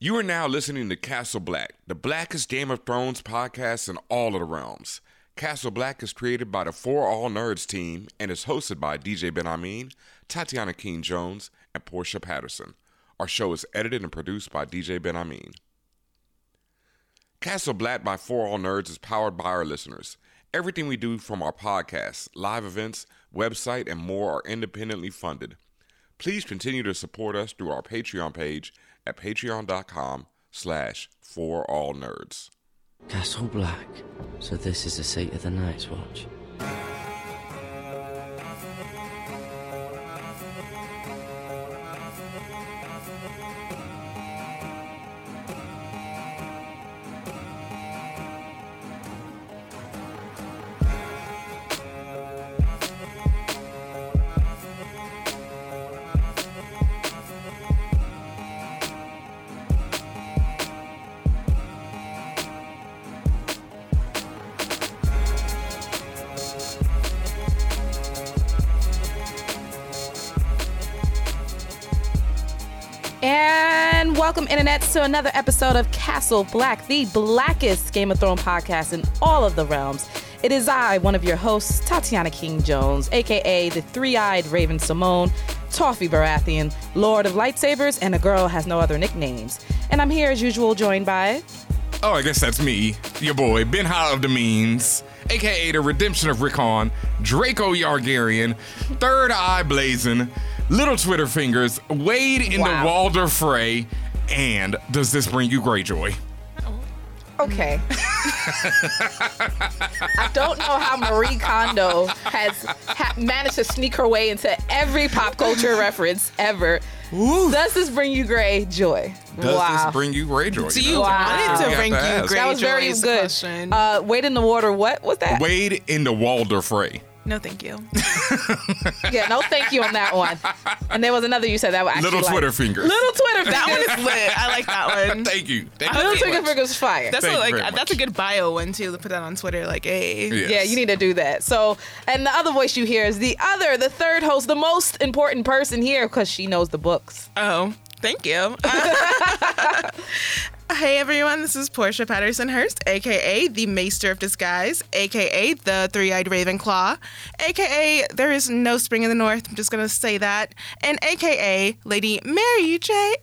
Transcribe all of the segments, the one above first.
You are now listening to Castle Black, the blackest Game of Thrones podcast in all of the realms. Castle Black is created by the For All Nerds team and is hosted by DJ Benhameen, Tatiana King Jones, and Portia Patterson. Our show is edited and produced by DJ Benhameen. Castle Black by For All Nerds is powered by our listeners. Everything we do from our podcasts, live events, website, and more are independently funded. Please continue to support us through our Patreon page at patreon.com slash for all nerds. Castle Black. So this is the seat of the Night's Watch. And welcome, Internet, to another episode of Castle Black, the blackest Game of Thrones podcast in all of the realms. It is I, one of your hosts, Tatiana King Jones, aka the three eyed Raven Simone, Toffee Baratheon, Lord of Lightsabers, and a girl has no other nicknames. And I'm here as usual, joined by. Oh, I guess that's me, your boy, Ben High of the Means, aka the Redemption of Rickon, Draco Yargarian, Third Eye Blazing, Little Twitter Fingers, Wade in Wow. the Walder Fray, and does this bring you Greyjoy? Okay. I don't know how Marie Kondo has ha- managed to sneak her way into every pop culture reference ever. Does this bring you gray joy? Does wow. this bring you Greyjoy? Do you Wow. want it to bring to you ask. great that was very joy is the good. question. Uh, wait in the water. What was that? Wade in the Walder Fray. No, thank you. Yeah, no, thank you on that one. And there was another you said that was actually Little like- Twitter Fingers. Little Twitter. That one is lit. I like that one. Thank you. Thank you Little very Twitter much. fingers fire. That's Thank what, you like very that's a good bio one too. To put that on Twitter, like, hey, Yes. Yeah, you need to do that. So, and the other voice you hear is the other, the third host, the most important person here because she knows the books. oh, thank you. hey everyone, this is Portia Patterson Hurst, aka the Maester of Disguise, aka the Three-Eyed Ravenclaw, aka there is no spring in the north. I'm just gonna say that, and aka Lady Mary J.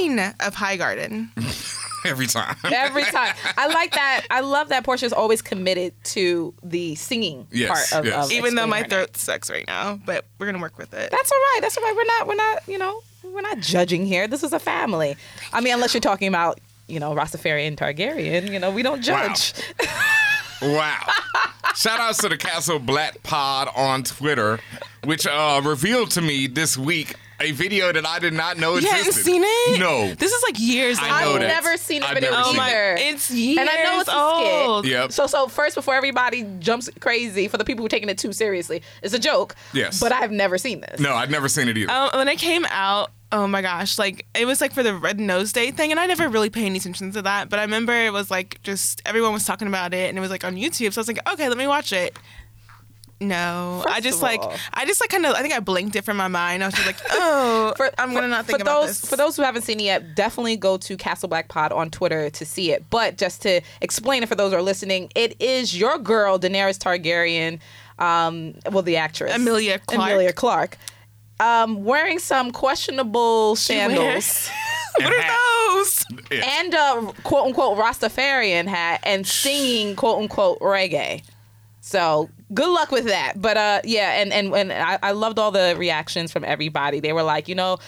Ain of Highgarden. Every time. Every time. I like that. I love that Portia's always committed to the singing Yes, part of, yes. of Even though my her name. throat sucks right now, but we're gonna work with it. That's all right. That's all right. We're not, we're not, you know, we're not judging here. This is a family. I mean, unless you're talking about, you know, Rastafarian Targaryen, you know, we don't judge. Wow. Shout outs to the Castle Black Pod on Twitter, which uh, revealed to me this week a video that I did not know existed. You existed. hadn't seen it? No. This is like years I know I've that. never seen the I've video Oh seen my! either. It's years And I know it's a old. skit. Yep. So, so first, before everybody jumps crazy, for the people who are taking it too seriously, it's a joke. Yes. But I've never seen this. No, I've never seen it either. Um, when it came out, oh my gosh, like it was like for the Red Nose Day thing, and I never really paid any attention to that. But I remember it was like just everyone was talking about it, and it was like on YouTube. So I was like, okay, let me watch it. No, I just like all- I just like kind of I think I blinked it from my mind. I was just like, oh, I'm gonna not think for about those, this. For those who haven't seen it yet, definitely go to Castle Black Pod on Twitter to see it. But just to explain it for those who are listening, it is your girl Daenerys Targaryen, um, well, the actress Amelia Clarke. Emilia Clarke, um, wearing some questionable sandals what are those? Yeah. and a quote unquote Rastafarian hat and singing quote unquote reggae. So good luck with that. But uh, yeah, and and and I, I loved all the reactions from everybody. They were like, you know.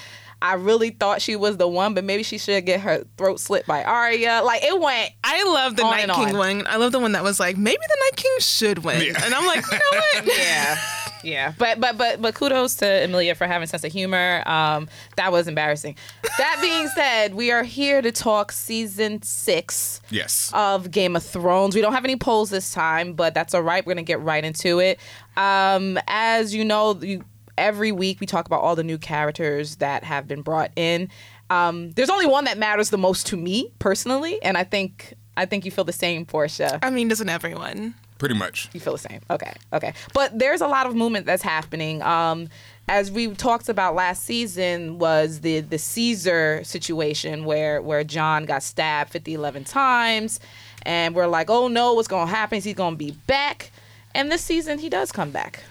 I really thought she was the one, but maybe she should get her throat slit by Arya. Like it went. I love the On Night King on. one. I love the one that was like, maybe the Night King should win, Yeah. and I'm like, you know what? Yeah, yeah. But but but but kudos to Amelia for having sense of humor. Um, that was embarrassing. That being said, we are here to talk season six. yes. of Game of Thrones. We don't have any polls this time, but that's all right. We're gonna get right into it. Um, as you know, you, every week we talk about all the new characters that have been brought in. Um, there's only one that matters the most to me personally, and I think I think you feel the same, Portia. I mean, doesn't everyone? Pretty much. You feel the same. Okay. Okay. But there's a lot of movement that's happening. Um, as we talked about last season, was the the Caesar situation where where John got stabbed 50, 11 times, and we're like, oh no, what's gonna happen? Is he gonna be back? And this season, he does come back.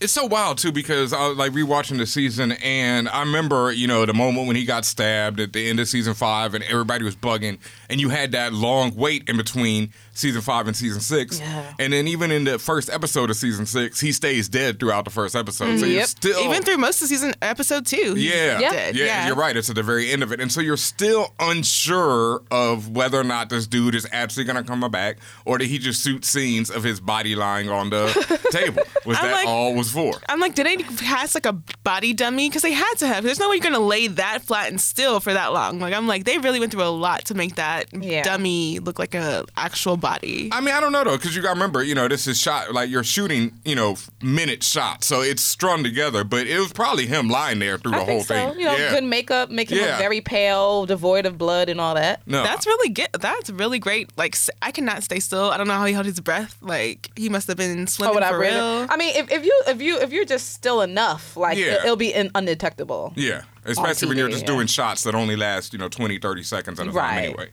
It's so wild too because I was like rewatching the season and I remember you know the moment when he got stabbed at the end of season five and everybody was bugging and you had that long wait in between season five and season six Yeah. and then even in the first episode of season six he stays dead throughout the first episode so you're Yep. still Even through most of season episode two. he's Yeah. Yeah. dead. Yeah, you're right. It's at the very end of it. And so you're still unsure of whether or not this dude is actually going to come back or did he just shoot scenes of his body lying on the table? Was that like- all was for? I'm like, did they cast like a body dummy? Because they had to have. There's no way you're gonna lay that flat and still for that long. Like I'm like, they really went through a lot to make that Yeah. dummy look like a actual body. I mean, I don't know though, because you got to remember, you know, this is shot like you're shooting, you know, minute shots, so it's strung together. But it was probably him lying there through the whole so. thing. You know, yeah. good makeup, make him Yeah. look very pale, devoid of blood and all that. no, That's really good. That's really great. Like I cannot stay still. I don't know how he held his breath. Like he must have been Oh, swimming would I for really? real. I mean, if, if you if you if you're just still enough, like Yeah. it, will be in, undetectable. yeah, especially when you're just yeah. doing shots that only last, you know, 20, 30 seconds at a time Right. anyway.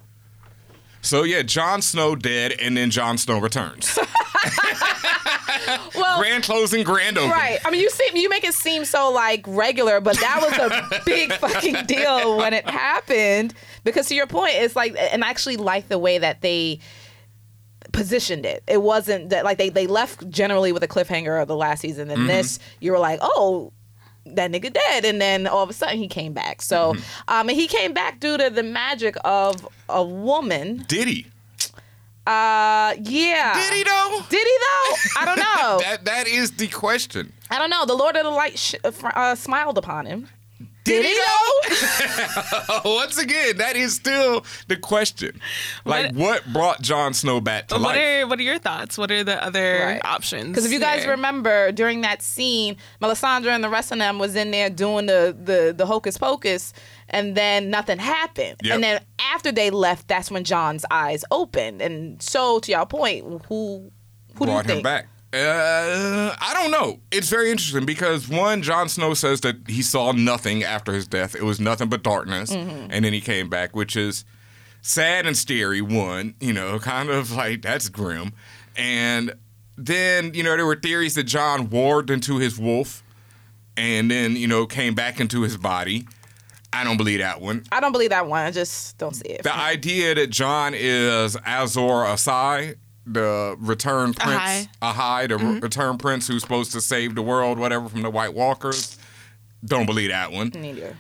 So yeah, Jon Snow dead, and then Jon Snow returns. Well, grand closing, grand opening. right. I mean, you seem you make it seem so like regular, but that was a big fucking deal when it happened. Because to your point, it's like, and I actually like the way that they positioned it. It wasn't that like they they left generally with a cliffhanger of the last season, and mm-hmm. this you were like, oh. That nigga dead, and then all of a sudden he came back. So, um, and he came back due to the magic of a woman. Did he? Uh, yeah. Did he though? Did he though? I don't know. That that is the question. I don't know. The Lord of the Light sh- uh, fr- uh, smiled upon him. Did, Did he though? Once again, that is still the question. Like, what, brought Jon Snow back to what life? are what are your thoughts? What are the other Right. options? Because if you guys here? remember during that scene, Melisandre and the rest of them was in there doing the the, the hocus pocus, and then nothing happened. Yep. And then after they left, that's when John's eyes opened. And so, to y'all point, who who do you brought him think? back? Uh, I don't know. It's very interesting because one, Jon Snow says that he saw nothing after his death. It was nothing but darkness, Mm-hmm. and then he came back, which is sad and scary. One, you know, kind of like that's grim, and then you know there were theories that John warped into his wolf, and then you know came back into his body. I don't believe that one. I don't believe that one. I just don't see it. The idea that John is Azor Ahai, the return prince, Ahai, the Mm-hmm. return prince who's supposed to save the world, whatever, from the White Walkers. Don't believe that one. Neither.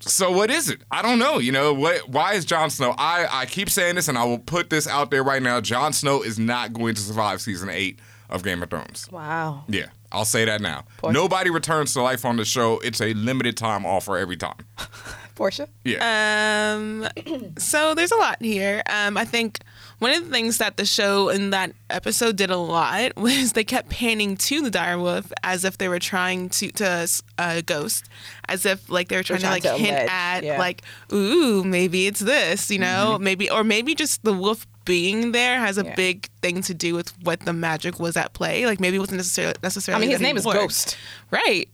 So what is it? I don't know. You know what? Why is Jon Snow? I I keep saying this, and I will put this out there right now. Jon Snow is not going to survive season eight of Game of Thrones. Wow. Yeah, I'll say that now. Poor- Nobody returns to life on the show. It's a limited time offer every time. Portia. Yeah. Um, so there's a lot here. Um, I think one of the things that the show in that episode did a lot was they kept panning to the direwolf as if they were trying to to uh, ghost, as if like they were trying, trying to to like hint at yeah. like, ooh, maybe it's this, you know, maybe or maybe just the wolf being there has a Yeah. big thing to do with what the magic was at play. Like maybe it wasn't necessarily necessarily. I mean, his name is. Ghost. Right.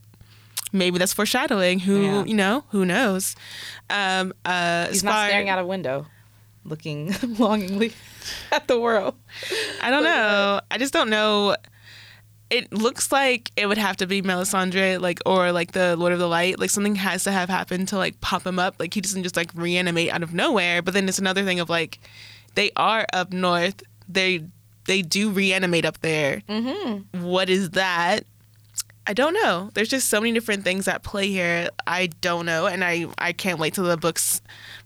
Maybe that's foreshadowing. Who Yeah. you know? Who knows? Um, uh, He's not staring out a window, looking longingly at the world. I don't know. I just don't know. It looks like it would have to be Melisandre, like or like the Lord of the Light. Like something has to have happened to like pop him up. Like he doesn't just like reanimate out of nowhere. But then it's another thing of like they are up north. They they do reanimate up there. Mm-hmm. What is that? I don't know. There's just so many different things at play here. I don't know, and I I can't wait till the books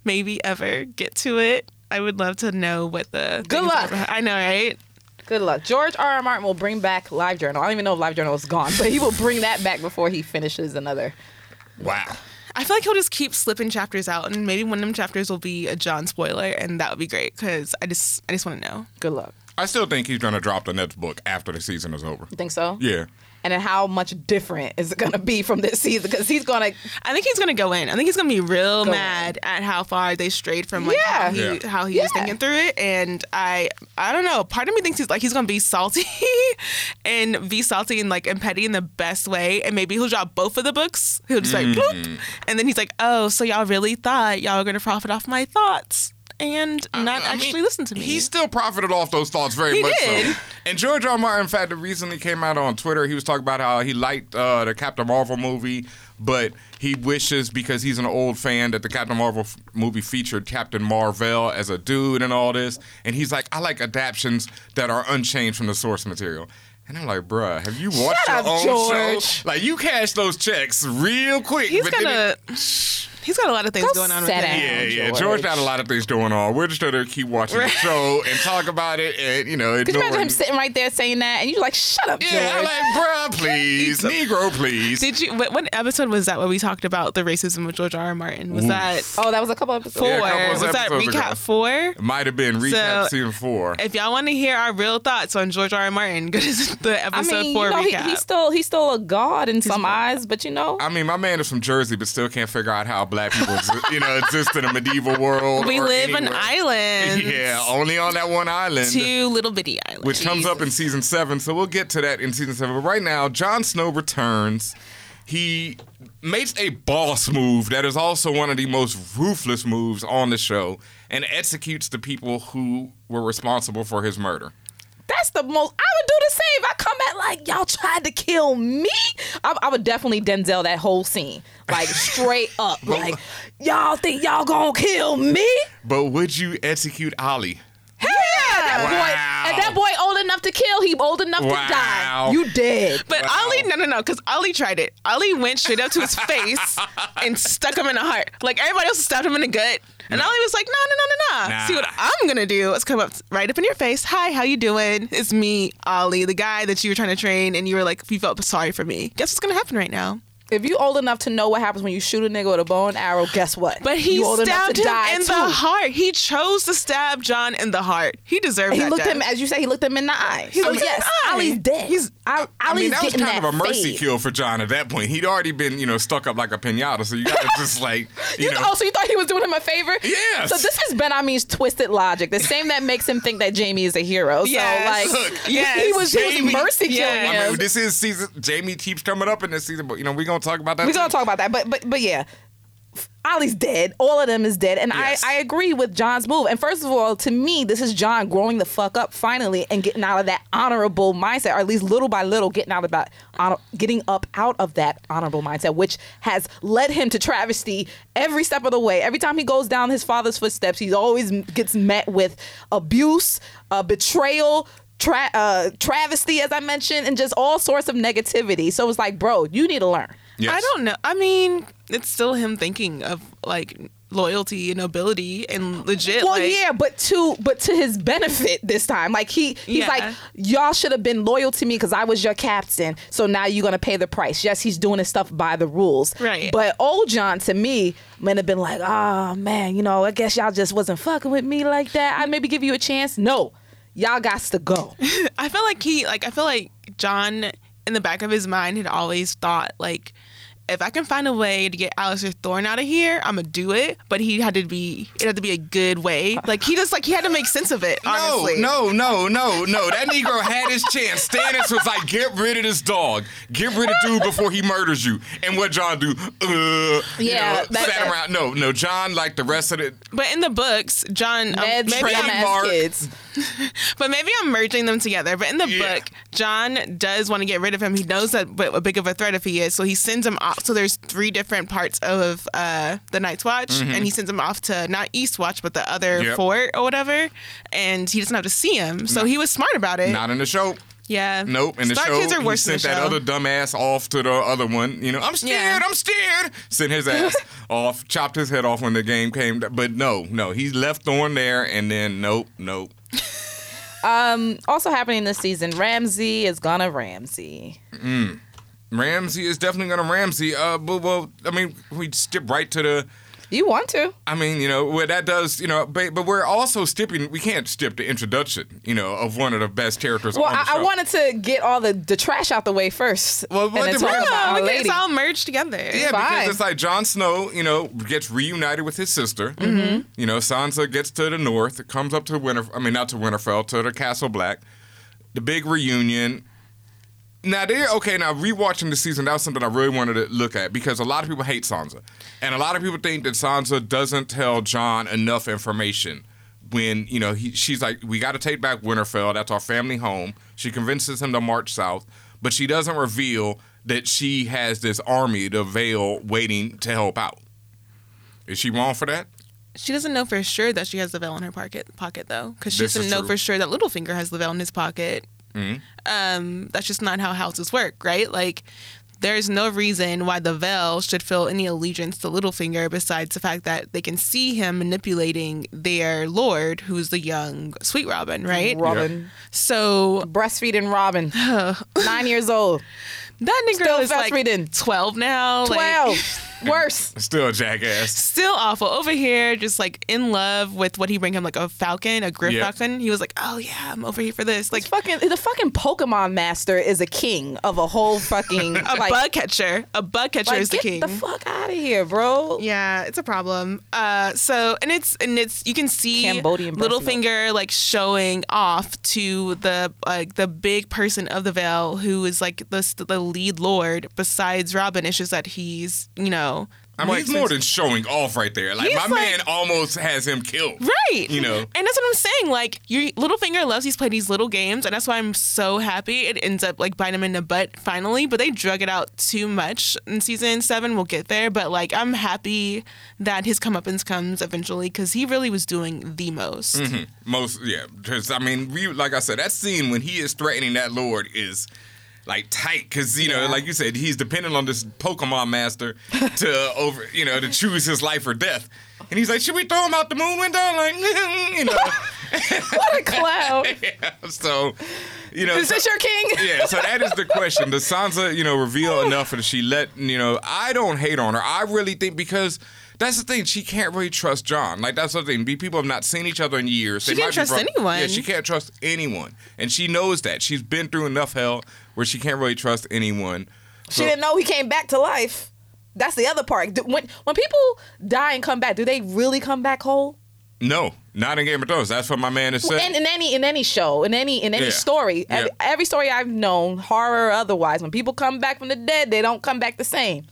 maybe ever get to it. I would love to know what the Good luck. are- I know, right? Good luck. George R. R. Martin will bring back Live Journal. I don't even know if Live Journal is gone, but he will bring that back before he finishes another. wow. I feel like he'll just keep slipping chapters out, and maybe one of them chapters will be a John spoiler, and that would be great because I just I just want to know. Good luck. I still think he's gonna drop the next book after the season is over. You think so? Yeah. And then how much different is it going to be from this season? Because he's going to. I think he's gonna go in. I think he's gonna be real Go mad at how far they strayed from like how he, Yeah. how he was thinking through it. And I I don't know. Part of me thinks he's like he's gonna be salty and be salty and like and petty in the best way. And maybe he'll drop both of the books. He'll just like Mm-hmm. bloop. And then he's like, Oh, so y'all really thought y'all were gonna profit off my thoughts and not I actually listen to me. He still profited off those thoughts very He much did. so. And George R. Martin, in fact, recently came out on Twitter. He was talking about how he liked uh, the Captain Marvel movie, but he wishes because he's an old fan that the Captain Marvel f- movie featured Captain Marvel as a dude and all this. And he's like, I like adaptions that are unchanged from the source material. And I'm like, bruh, have you watched Shut your up, own George. show? Like, you cash those checks real quick. he's gonna it- he's got a lot of things Go going on with sit him. down. yeah, yeah. George. George got a lot of things going on. We're just gonna keep watching the show and talk about it, and you know, Could you imagine him sitting right there saying that? And you're like, shut up, George. Yeah, I'm like, bruh, please, Negro, please. Did you? What, what episode was that? Where we talked about the racism of George R. R. Martin? Was that oh, that was a couple episodes. four? Yeah, a couple was that episodes ago. recap four? Might have been recap So- season four. If y'all want to hear our real thoughts on George R. R. Martin, go to the I episode mean, four you know, he, recap. he's still he's still a god in some eyes, but you know, I mean, my man is from Jersey, but still can't figure out how black people, you know, exist in a medieval world. we live on anywhere. islands. Yeah, only on that one island. Two little bitty islands. which comes up in season seven. So we'll get to that in season seven. But right now, Jon Snow returns. He makes a boss move that is also one of the most ruthless moves on the show and executes the people who were responsible for his murder. That's the most. I would do the same. I come back like y'all tried to kill me, I, I would definitely Denzel that whole scene, like straight up, like y'all think y'all gonna kill me? But would you execute Olly? Hell yeah! That Wow. boy, and that boy old enough to kill. He old enough to die. You dead. But Olly, no, no, no, because Olly tried it. Olly went straight up to his face and stuck him in the heart. Like everybody else stabbed him in the gut. And Olly was like, no, no, no, no, no. Nah. See what I'm gonna do is come up right up in your face. Hi, how you doing? It's me, Ali, the guy that you were trying to train, and you were like, you felt sorry for me. Guess what's gonna happen right now? If you old enough to know what happens when you shoot a nigga with a bow and arrow, guess what? But he old stabbed him in too. the heart. He chose to stab John in the heart. He deserved that. He looked death. him, as you say, he looked him in the eye. He so looked him in yes, the. Olly's dead. He's- Al- I mean, that was kind that of a mercy fade. kill for John at that point. He'd already been, you know, stuck up like a pinata. So you got to just like, you, You know. oh, so you thought he was doing him a favor? Yes. So this is Benhameen's twisted logic, the same that makes him think that Jamie is a hero. Yes. So like, Look, he- yes, he was he Jamie- was mercy killing yes. I him. mean, this is season. Jamie keeps coming up in this season, but you know, we're gonna talk about that. We're gonna talk about that, but but but yeah. Olly's dead. All of them is dead. And Yes. I, I agree with John's move. And first of all, to me, this is John growing the fuck up finally and getting out of that honorable mindset, or at least little by little getting out of that honor, getting up out of that honorable mindset, which has led him to travesty every step of the way. Every time he goes down his father's footsteps, he always gets met with abuse, uh, betrayal, tra- uh, travesty, as I mentioned, and just all sorts of negativity. So it's like, bro, you need to learn. Yes. I don't know. I mean, it's still him thinking of like loyalty and nobility and legit. Well, like, yeah, but to but to his benefit this time. Like he he's Yeah. like, y'all should have been loyal to me because I was your captain. So now you're gonna pay the price. Yes, he's doing his stuff by the rules. Right. But old John to me might have been like, oh man, you know, I guess y'all just wasn't fucking with me like that. I'd maybe give you a chance. No, y'all got to go. I feel like he like I feel like John in the back of his mind had always thought like if I can find a way to get Alliser Thorne out of here, I'm gonna do it. But he had to be it had to be a good way. Like he just like he had to make sense of it. Honestly. No, no, no, no, no. That Negro had his chance. Stannis was like, get rid of this dog. Get rid of dude before he murders you. And what John do? Uh, you Yeah, know, that- sat that- around. No, no, John, like the rest of it. But in the books, John, um, Mad maybe trim I'm, ass Mark. kids. but maybe I'm merging them together. But in the Yeah. book, John does want to get rid of him. He knows that what big of a threat if he is, so he sends him off. So there's three different parts of uh, the Night's Watch, and he sends him off to not East Watch, but the other Mm-hmm. Yep. fort or whatever. And he doesn't have to see him, so he was smart about it. Not in the show. yeah, Nope. In the show, kids are worse than sent that other dumbass off to the other one. You know, I'm scared. Yeah. I'm scared. Sent his ass off. Chopped his head off when the game came. But no, no, he left Thorne there, and then nope, nope. Also happening this season, Ramsey is gonna Ramsey. Ramsey is definitely gonna Ramsey. Uh, but well, I mean, we skip right to the You want to? I mean, you know, what that does, you know, but, but we're also skipping. We can't skip the introduction, you know, of one of the best characters Well, on the I, show. I wanted to get all the, the trash out the way first. Well, and what then the- talk Yeah, about we can- lady. it's all merged together. Yeah, Fine. because it's like Jon Snow, you know, gets reunited with his sister. Mm-hmm. You know, Sansa gets to the north, comes up to Winter. I mean, not to Winterfell, to the Castle Black. The big reunion. Now they're okay. Now rewatching the season, that was something I really wanted to look at because a lot of people hate Sansa, and a lot of people think that Sansa doesn't tell John enough information. When you know he, she's like, we got to take back Winterfell. That's our family home. She convinces him to march south, but she doesn't reveal that she has this army, the Vale, waiting to help out. Is she wrong for that? She doesn't know for sure that she has the veil in her pocket, pocket though, because she This doesn't know true. for sure that Littlefinger has the veil in his pocket. Mm-hmm. Um, that's just not how houses work, right? Like, there's no reason why the veil should feel any allegiance to Littlefinger besides the fact that they can see him manipulating their lord, who's the young Sweet Robin, right? Robin. So Breastfeeding Robin. Nine years old. that nigga Still is like breastfeeding. 12 now. like- 12. Worse. Still a jackass. still awful over here just like in love with what he bring him like a falcon a griff Yeah. falcon he was like oh yeah i'm over here for this like Like fucking the fucking Pokemon master is a king of a whole fucking a like, bug catcher a bug catcher like, is the get king the fuck out of here, bro. yeah it's a problem uh so and it's and it's you can see Cambodian breast Littlefinger like showing off to the like the big person of the Vale who is like the the lead lord besides Robin it's just that he's you know I mean, he's more than showing off right there. Like He's my like- man almost has him killed. Right. You know. And that's what I'm saying. Like, your Littlefinger loves these play these little games, and that's why I'm so happy it ends up like biting him in the butt finally. But they drug it out too much in season seven. We'll get there. But like, I'm happy that his comeuppance comes eventually because he really was doing the most. Mm-hmm. Most yeah, because I mean, we like I said, that scene when he is threatening that lord is like tight because you know, like you said, he's dependent on this Pokemon master to over you know to choose his life or death, and he's like, should we throw him out the moon window? Like mm-hmm, you know, What a clown. yeah, so you know, Is so- this your king? yeah, so that is the question. Does Sansa, you know, reveal enough that she let, you know, I don't hate on her. I really think because that's the thing, she can't really trust John. Like that's the thing. People have not seen each other in years. She They can't might be trust anyone. Yeah, she can't trust anyone. And she knows that. She's been through enough hell where she can't really trust anyone. She didn't know he came back to life. That's the other part. When when people die and come back, do they really come back whole? No, not in Game of Thrones. That's what my man has said. in, in any in any show, in any in any Yeah. story, every, every story I've known, horror or otherwise, when people come back from the dead, they don't come back the same.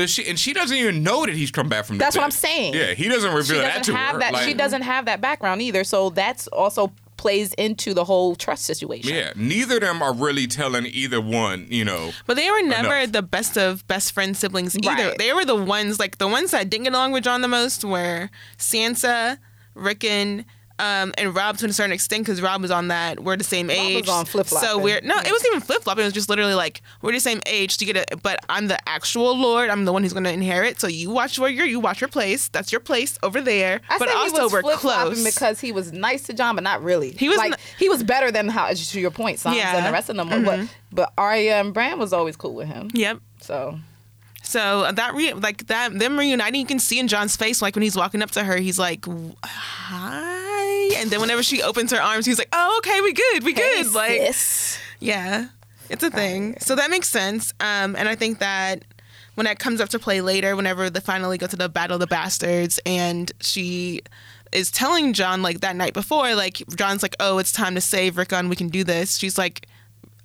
Does she, and she doesn't even know that he's come back from the That's what dead. I'm saying. Yeah, he doesn't reveal that doesn't to have her. that. Like- she doesn't have that background either. So that's also plays into the whole trust situation. Yeah, neither of them are really telling either one, you know. But they were never Enough. the best of best friend siblings either. Right. They were the ones like the ones that didn't get along with John the most were Sansa, Rickon, um, and Rob to a certain extent because Rob was on that. We're the same was age. on flip-flopping. So we're no, it wasn't even flip flopping. It was just literally like we're the same age to get it. But I'm the actual Lord. I'm the one who's going to inherit. So you watch where you're. You watch your place. That's your place over there. I but also he was we're close. because he was nice to John, but not really. He was like n- he was better than how to your point, Sansa Yeah. and the rest of them. were, But but Arya and Bran was always cool with him. yep. So So that re- like that them reuniting, you can see in John's face, like when he's walking up to her, he's like, "Hi," and then whenever she opens her arms, he's like, "Oh, okay, we good, we good." Hey, like, sis. yeah, it's a thing. So that makes sense. Um, and I think that when that comes up to play later, whenever they finally go to the Battle of the Bastards, and she is telling John like that night before, like John's like, "Oh, it's time to save Rickon. We can do this." She's like.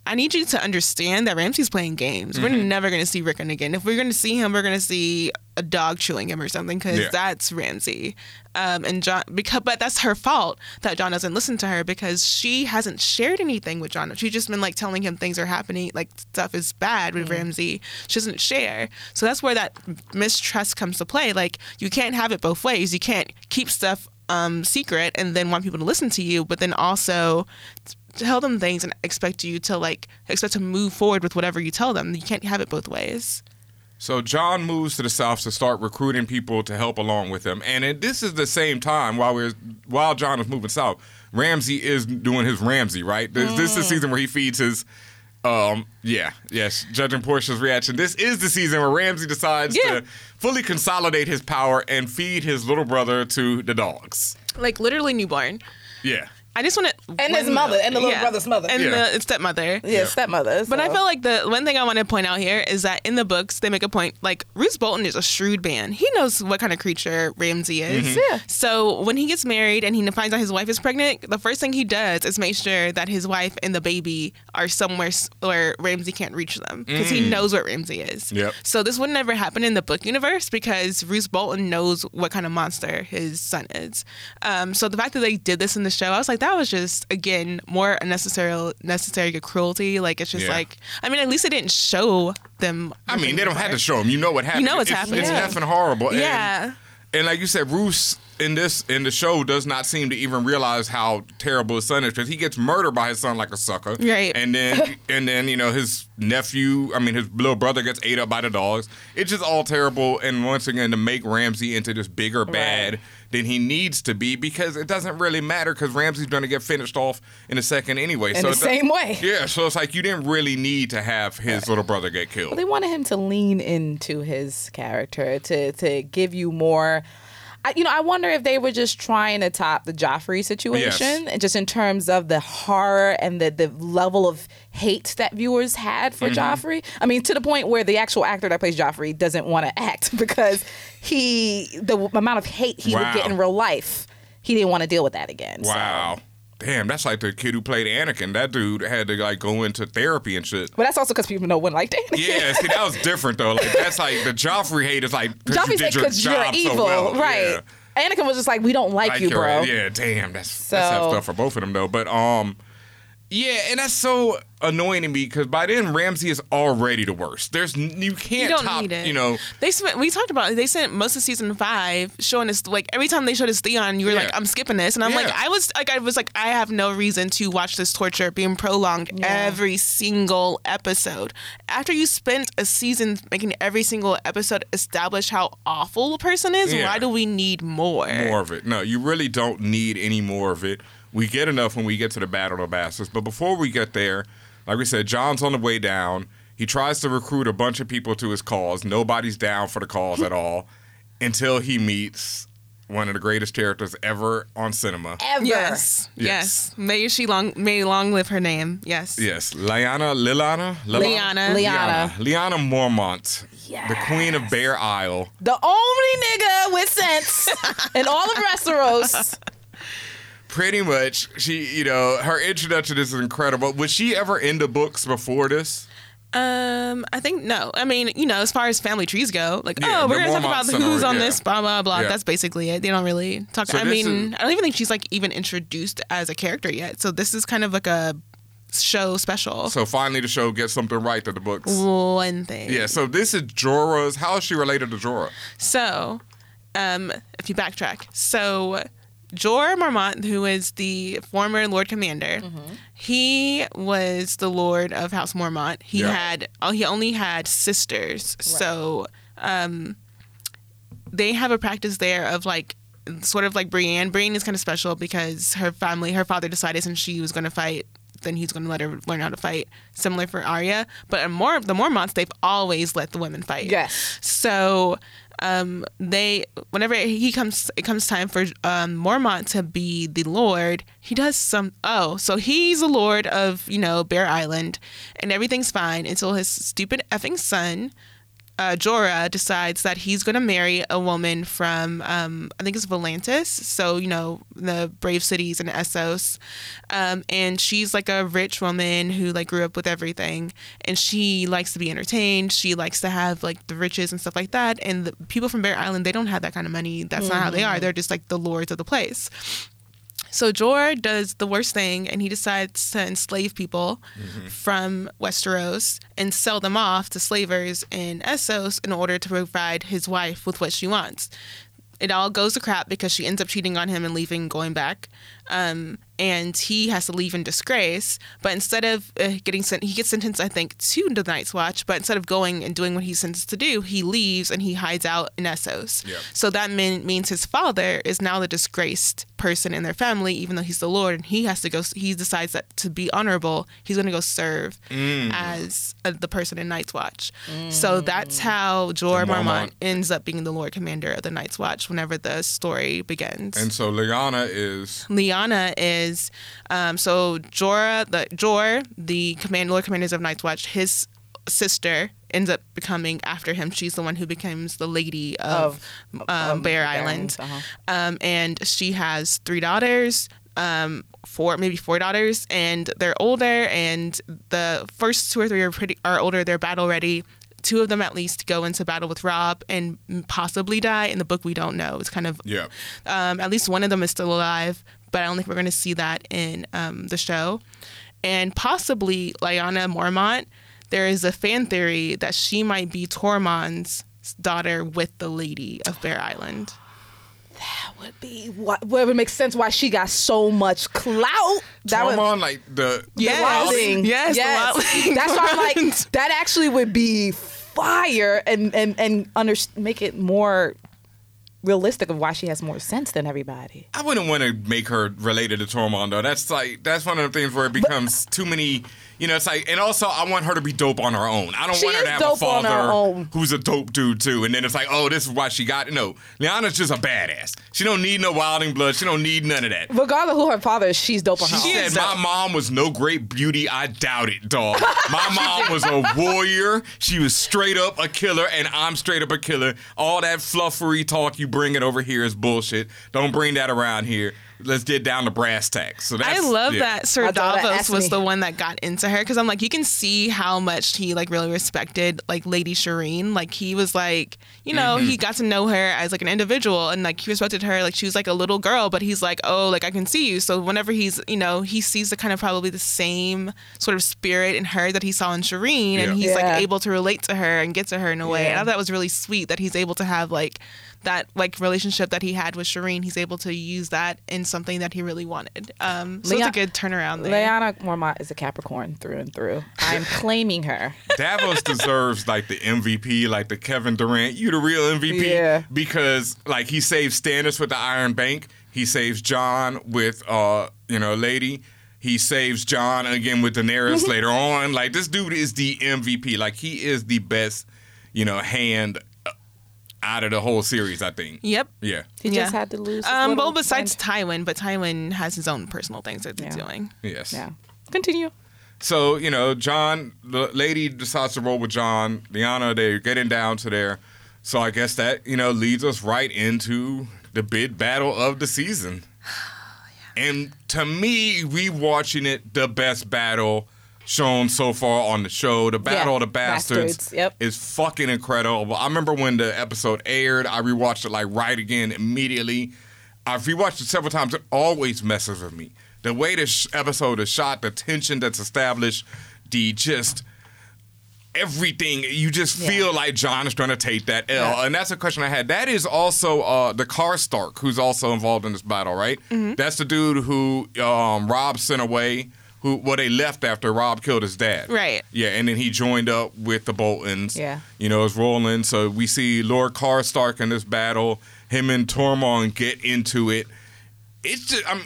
I need you to understand that Ramsey's playing games. We're never going to see Rickon again. If we're going to see him, we're going to see a dog chewing him or something because Yeah. that's Ramsey. Um, and John, because but that's her fault that John doesn't listen to her because she hasn't shared anything with John. She's just been like telling him things are happening, like stuff is bad with Ramsey. She doesn't share, so that's where that mistrust comes to play. Like you can't have it both ways. You can't keep stuff um, secret and then want people to listen to you, but then also tell them things and expect you to like expect to move forward with whatever you tell them. You can't have it both ways. So John moves to the south to start recruiting people to help along with him, and it, this is the same time while we're while John is moving south, Ramsey is doing his Ramsey right. This, this is the season where he feeds his Um, yeah, yes. Judging Portia's reaction, this is the season where Ramsey decides Yeah. to fully consolidate his power and feed his little brother to the dogs. Like literally newborn. Yeah. I just want to And his mother, and the little brother's mother. and Yeah. the stepmother. Yeah, stepmother. But I feel like the one thing I want to point out here is that in the books they make a point like Roose Bolton is a shrewd man. He knows what kind of creature Ramsey is. Mm-hmm. Yeah. So when he gets married and he finds out his wife is pregnant, the first thing he does is make sure that his wife and the baby are somewhere where Ramsey can't reach them because he knows what Ramsey is. Yep. So this would never happen in the book universe because Roose Bolton knows what kind of monster his son is. Um, so the fact that they did this in the show, I was like, that was just again more unnecessary, necessary cruelty. Like it's just Yeah. like, I mean, at least they didn't show them. I mean, they don't have to show them. You know what happened. You know what's it's, happening. It's Yeah. effing horrible. Yeah. And, like you said, Roose in this in the show does not seem to even realize how terrible his son is because he gets murdered by his son like a sucker. Right. And then and then you know his nephew, I mean his little brother gets ate up by the dogs. It's just all terrible. And once again, to make Ramsey into this bigger bad than he needs to be because it doesn't really matter because Ramsey's going to get finished off in a second anyway. in so the same way. Yeah. So it's like you didn't really need to have his uh, little brother get killed. They wanted him to lean into his character to to give you more. I, you know, I wonder if they were just trying to top the Joffrey situation, and just in terms of the horror and the the level of hate that viewers had for Mm-hmm. Joffrey. I mean, to the point where the actual actor that plays Joffrey doesn't want to act because he the amount of hate he would Wow. get in real life, he didn't want to deal with that again. so. Damn, that's like the kid who played Anakin. That dude had to like go into therapy and shit. But that's also because people know one like Danny. Yeah, see, that was different though. Like that's like the Joffrey hate is like 'cause you Joffrey did your because you're evil, so well. right? Yeah. Anakin was just like, we don't like, Like you, your- bro. Yeah, damn, that's that's So- that stuff for both of them though. But um, yeah, and that's so annoying to me because by then Ramsey is already the worst. There's n- you can't You don't top, need it. you know. They spent. We talked about. it. They spent most of season five showing us like every time they showed us Theon, you were Yeah. like, "I'm skipping this," and I'm like, I was like, I was like, I have no reason to watch this torture being prolonged every single episode. After you spent a season making every single episode establish how awful a person is, Yeah. why do we need more? more of it. No, you really don't need any more of it. We get enough when we get to the Battle of Bastards. But before we get there, like we said, John's on the way down. He tries to recruit a bunch of people to his cause. Nobody's down for the cause at all until he meets one of the greatest characters ever on cinema. Ever. Yes, Yes. yes, May she long may long live her name. Yes. Yes, Lyanna, Lilana, Lyanna. Lyanna. Lyanna Mormont, the Queen of Bear Isle. The only nigga with sense in all of Westeros. Pretty much, she, you know, her introduction is incredible. Was she ever in the books before this? Um, I think no. I mean, you know, as far as family trees go, like, Yeah, oh, we're gonna talk about who's on yeah. this, blah blah blah. Yeah. That's basically it. They don't really talk. So I mean, is- I don't even think she's like even introduced as a character yet. So this is kind of like a show special. So finally, the show gets something right to the books. One thing. Yeah. So this is Jorah's. How is she related to Jorah? So, um, if you backtrack, so Jeor Mormont, who is the former Lord Commander, he was the Lord of House Mormont. He Yeah. had oh, he only had sisters, so um, they have a practice there of like sort of like Brienne. Brienne is kind of special because her family, her father decided since she was going to fight, then he's going to let her learn how to fight. Similar for Arya, but in more the Mormonts, they've always let the women fight. Yes. So um, they, whenever he comes, it comes time for um, Mormont to be the Lord. He does some. Oh, so he's the Lord of you know Bear Island, and everything's fine until his stupid effing son. Uh, Jorah decides that he's going to marry a woman from, um, I think it's Volantis. So, you know, the brave cities in Essos. Um, and she's like a rich woman who like grew up with everything. And she likes to be entertained. She likes to have like the riches and stuff like that. And the people from Bear Island, they don't have that kind of money. That's not how they are. They're just like the lords of the place. So Jeor does the worst thing and he decides to enslave people mm-hmm. from Westeros and sell them off to slavers in Essos in order to provide his wife with what she wants. It all goes to crap because she ends up cheating on him and leaving, going back. Um, and he has to leave in disgrace. But instead of uh, getting sent, he gets sentenced, I think, to the Night's Watch. But instead of going and doing what he's sentenced to do, he leaves and he hides out in Essos. Yeah. So that mean, means his father is now the disgraced person in their family, even though he's the Lord, and he has to go. He decides that to be honorable, he's going to go serve as uh, the person in Night's Watch. So that's how Jorah The Mormont. Mormont ends up being the Lord Commander of the Night's Watch whenever the story begins. And so Lyanna is Lyanna is um, so Jorah the Jor, the command Lord Commanders of Night's Watch, his sister ends up becoming after him. She's the one who becomes the lady of, Of- um, of Bear Bear Island, Island, uh-huh. um, and she has three daughters. Um, four maybe four daughters, and they're older. And the first two or three are pretty are older. They're battle ready. Two of them at least go into battle with Rob and possibly die. In the book, we don't know. It's kind of yeah. um, at least one of them is still alive, but I don't think we're going to see that in um, the show. And possibly Lyanna Mormont, there is a fan theory that she might be Tormund's daughter with the Lady of Bear Island. That would be what, what would make sense why she got so much clout. That would Tormund, like the Yes. wildling. Yes, the wildling. That's why I'm like that actually would be fire and and and under, make it more realistic of why she has more sense than everybody. I wouldn't want to make her related to Tormund though. That's like that's one of the things where it becomes too many. You know, it's like, and also I want her to be dope on her own. I don't She want her to is have a dope on her father own. who's a dope dude too. And then it's like, oh, this is why she got it. No, Lyanna's just a badass. She don't need no wildling blood. She don't need none of that. Regardless of who her father is, she's dope on her own. She said is my mom was no great beauty. I doubt it, dog. My mom was a warrior. She was straight up a killer, and I'm straight up a killer. All that fluffery talk you bring it over here is bullshit. Don't bring that around here. Let's get down to brass tacks. So that's, I love yeah. that Sir My Davos was me- the one that got into her because I'm like, you can see how much he like really respected like Lady Shireen. Like he was like, you know, Mm-hmm. he got to know her as like an individual and like he respected her like she was like a little girl, but he's like, oh, like I can see you. So whenever he's, you know, he sees the kind of probably the same sort of spirit in her that he saw in Shireen, Yeah. and he's Yeah. like able to relate to her and get to her in a way. Yeah. And I thought that was really sweet that he's able to have like that like relationship that he had with Shireen. He's able to use that in something that he really wanted. Um, so Leon- it's a good turnaround there. Lyanna Mormont is a Capricorn through and through. I'm claiming her. Davos deserves like the MVP, like the Kevin Durant. You the real MVP Yeah. because like he saves Stannis with the Iron Bank. He saves John with uh you know Lady. He saves John again with Daenerys later on. Like this dude is the MVP. Like he is the best you know hand out of the whole series. I think. Yep. Yeah. He Yeah. just had to lose. Um, little well, besides friend. Tywin, but Tywin has his own personal things that he's Yeah. doing. Yes. yeah. Continue. So, you know, John, the lady decides to roll with John. Lyanna, they're getting down to there. So I guess that, you know, leads us right into the big battle of the season. And to me, rewatching it, the best battle shown so far on the show, the Battle of the Bastards, Bastards, yep. is fucking incredible. I remember when the episode aired, I rewatched it like right again immediately. I've rewatched it several times. It always messes with me. The way this episode is shot, the tension that's established, the just everything. You just Yeah. feel like John is trying to take that L. Yeah. And that's a question I had. That is also uh, the Karstark, who's also involved in this battle, right? Mm-hmm. That's the dude who um, Rob sent away. Who, well, they left after Rob killed his dad. Right. Yeah, and then he joined up with the Boltons. Yeah. You know, it's rolling. So we see Lord Karstark in this battle. Him and Tormund get into it. It's just, I mean,